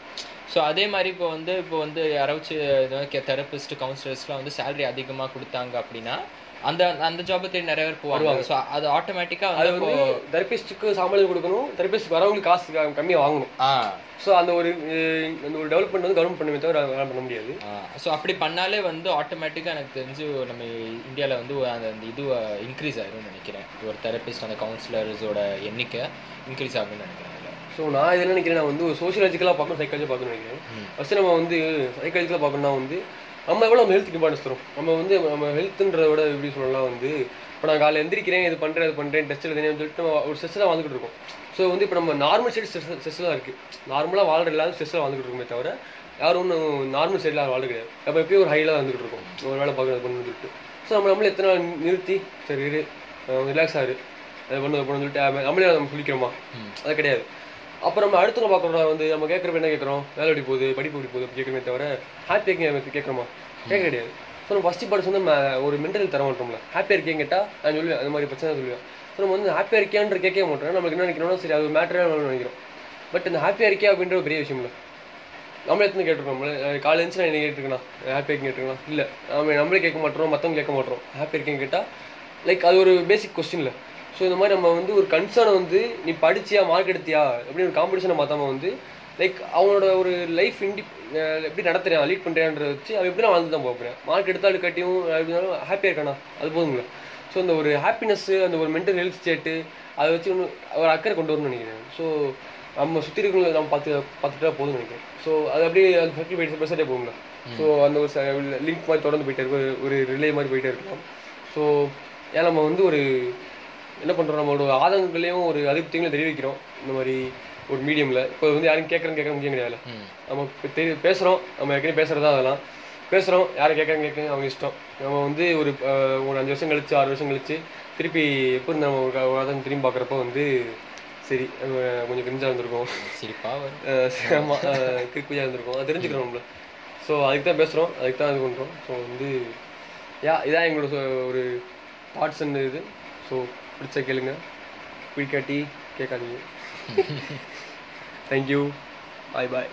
ஸோ அதே மாதிரி இப்போ வந்து இப்போ வந்து யாராச்சும் தெரபிஸ்ட் கவுன்சிலர்ஸ்லாம் வந்து சேலரி அதிகமாக கொடுத்தாங்க அப்படின்னா அந்த அந்த ஜாபை தேடி நிறைய பேர் போவாங்க. ஸோ அது ஆட்டோமேட்டிக்காக அது வந்து தெரபிஸ்ட்டுக்கு சாமானியம் கொடுக்கணும். தெரபிஸ்ட் வரவங்களுக்கு காசு க- கம்மியா வாங்கணும். ஸோ அந்த ஒரு அந்த ஒரு டெவலப்மெண்ட் வந்து கவர்மெண்ட் பண்ணுமே தவிர வேலை பண்ண முடியாது. ஸோ அப்படி பண்ணாலே வந்து ஆட்டோமேட்டிக்காக எனக்கு தெரிஞ்சு நம்ம இந்தியாவில் வந்து அந்த அந்த இது இன்க்ரீஸ் ஆயிரும்னு நினைக்கிறேன். ஒரு தெரபிஸ்ட் அந்த கவுன்சிலர்ஸோட எண்ணிக்கை இன்க்ரீஸ் ஆகும்னு நினைக்கிறேன் இதுல. ஸோ நான் என்ன நினைக்கிறேன் நான் வந்து ஒரு சோஷியலாஜிக்கலாக பார்க்கணும் சைக்காலஜி பார்க்கணும்னு நினைக்கிறேன். ஃபஸ்ட்டு நம்ம வந்து சைக்காலஜிக்கலாக பார்க்கணும்னா வந்து நம்ம எவ்வளோ நம்ம ஹெல்த் இம்பார்ட்டன்ஸ் தரும் நம்ம வந்து நம்ம ஹெல்த்துன்றத விட எப்படி சொல்லலாம் வந்து இப்போ நான் காலையில் எந்திரிக்கிறேன் இது பண்ணுறேன் இது பண்ணுறேன் டெஸ்ட் எழுதுனேன்னு சொல்லிட்டு நம்ம ஒரு ஸ்ட்ரெஸ்ஸில் வாழ்ந்துட்டு இருக்கோம். ஸோ வந்து இப்போ நம்ம நார்மல் சைடு ஸ்ட்ரெஸ் ஸ்ட்ரெஸ்ஸில் இருக்குது நார்மலாக வாழ்ற எல்லாரும் ஸ்ட்ரெஸ்ஸில் வாழ்ந்துட்டு இருக்கோமே தவிர யாரும் ஒன்றும் நார்மல் சைடில் யாரும் வாழ்றது கிடையாது. அப்போ எப்பயும் ஒரு ஹையில் தான் வந்துட்டு இருக்கோம். ஒரு வேலை பார்க்கறது பண்ணு சொல்லிட்டு. ஸோ நம்ம நம்மளே எத்தனை நாள் நிறுத்தி சரி இரு ரிலாக்ஸ் ஆகுது அதை பண்ணு பண்ணு சொல்லிட்டு நம்மளே நம்ம சொல்லிக்கிறோமா? அது கிடையாது. அப்புறம் நம்ம அடுத்தவங்க பார்க்குறோம் வந்து நம்ம கேட்குறப்ப என்ன கேட்குறோம்? வேலை எப்படி போகுது? படிப்பு எப்படி போகுது? அப்படி கேட்குறமே தவிர ஹாப்பி இருக்கீங்க கேட்குறோமா? கேட்க கிடையாது. ஸோ நம்ம ஃபஸ்ட்டு பாட்டு வந்து ஒரு மென்டல் தர மாட்டோம்ல ஹாப்பியாக இருக்கேன் கேட்டால் நான் சொல்லுவேன் அந்த மாதிரி பிரச்சனை சொல்லுவேன். ஸோ நம்ம வந்து ஹாப்பியாக இருக்கேன்ற கேட்க மாட்டோம். நம்மளுக்கு என்ன நினைக்கிறோம்னா சரி அது மேட்டரே நினைக்கிறோம். பட் இந்த ஹாப்பியாக இருக்கே அப்படின்ற ஒரு பெரிய விஷயம் இல்லை நம்மளே எத்தனை கேட்டிருக்கோம் காலையில் இருந்துச்சு நான் என்ன கேட்டிருக்கேன் ஹாப்பியாக இருக்கேன் கேட்டிருக்கேன்? இல்லை. நம்ம நம்மளே கேட்க மாட்டோம் மற்றவங்க கேட்க மாட்டோம். ஹாப்பியாக இருக்கேன்னு கேட்டால் லைக் அது ஒரு பேசிக் கொஸ்டின் இல்லை ஸோ இந்த மாதிரி நம்ம வந்து ஒரு கன்சர்னை வந்து நீ படிச்சியா மார்க் எடுத்தியா அப்படின்னு ஒரு காம்படிஷனை பார்த்தாம வந்து லைக் அவனோட ஒரு லைஃப் இண்டி எப்படி நடத்துறேன் லீட் பண்ணுறேன்றத வச்சு அவன் எப்படி நான் வாழ்ந்து தான் போகிறேன் மார்க் எடுத்தாலும் கட்டியும் எப்படினாலும் ஹாப்பியாக இருக்கானா? அது போதுங்களா ஸோ அந்த ஒரு ஹாப்பினஸ்ஸு அந்த ஒரு மென்டல் ஹெல்த் ஸ்டேட்டு அதை வச்சு ஒன்று ஒரு அக்கறை கொண்டு வரணும்னு நினைக்கிறேன். ஸோ நம்ம சுற்றி இருக்கிறவங்களை நம்ம பார்த்து பார்த்துட்டா போதும்னு நினைக்கிறேன். ஸோ அது அப்படியே அந்த சர்க்கிள் போயிட்டு பெருசாக போகுங்களா ஸோ அந்த ஒரு லிங்க் மாதிரி தொடர்ந்து போயிட்டே இருக்கும் ஒரு- ஒரு ரிலே மாதிரி போயிட்டே இருக்கலாம். ஸோ ஏன் நம்ம வந்து ஒரு என்ன பண்ணுறோம் நம்மளோட ஆதங்கங்களையும் ஒரு அதிருப்திகளையும் தெரிவிக்கிறோம். இந்த மாதிரி ஒரு மீடியமில். இப்போ வந்து யாரும் கேட்குறேன்னு கேட்குற முக்கியம் கிடையாது நம்ம இப்ப தெரி பேசுகிறோம் நம்ம ஏற்கனவே பேசுகிறதா அதெல்லாம். பேசுகிறோம் யாரை கேட்குறாங்க கேட்குறாங்க அவங்க இஷ்டம். நம்ம வந்து ஒரு ஒரு அஞ்சு வருஷம் கழிச்சு ஆறு வருஷம் கழிச்சு திருப்பி எப்போ நம்ம ஒரு ஆதங்க திரும்பி பார்க்குறப்போ வந்து சரி கொஞ்சம் கிரிஞ்சாக இருந்திருக்கும். சிரிப்பா வரும். ஆமாம் கிரிப்பியாக இருந்திருக்கும். அது தெரிஞ்சுக்கிறோம் நம்மள. ஸோ அதுக்கு தான் பேசுகிறோம் அதுக்கு தான் இது பண்ணுறோம் ஸோ வந்து யா இதான் எங்களோட ஒரு தாட்ஸ் இது. ஸோ பிடிச்ச கேளுங்க. பிடிக்காட்டி கேட்காதீங்க. thank you. Bye bye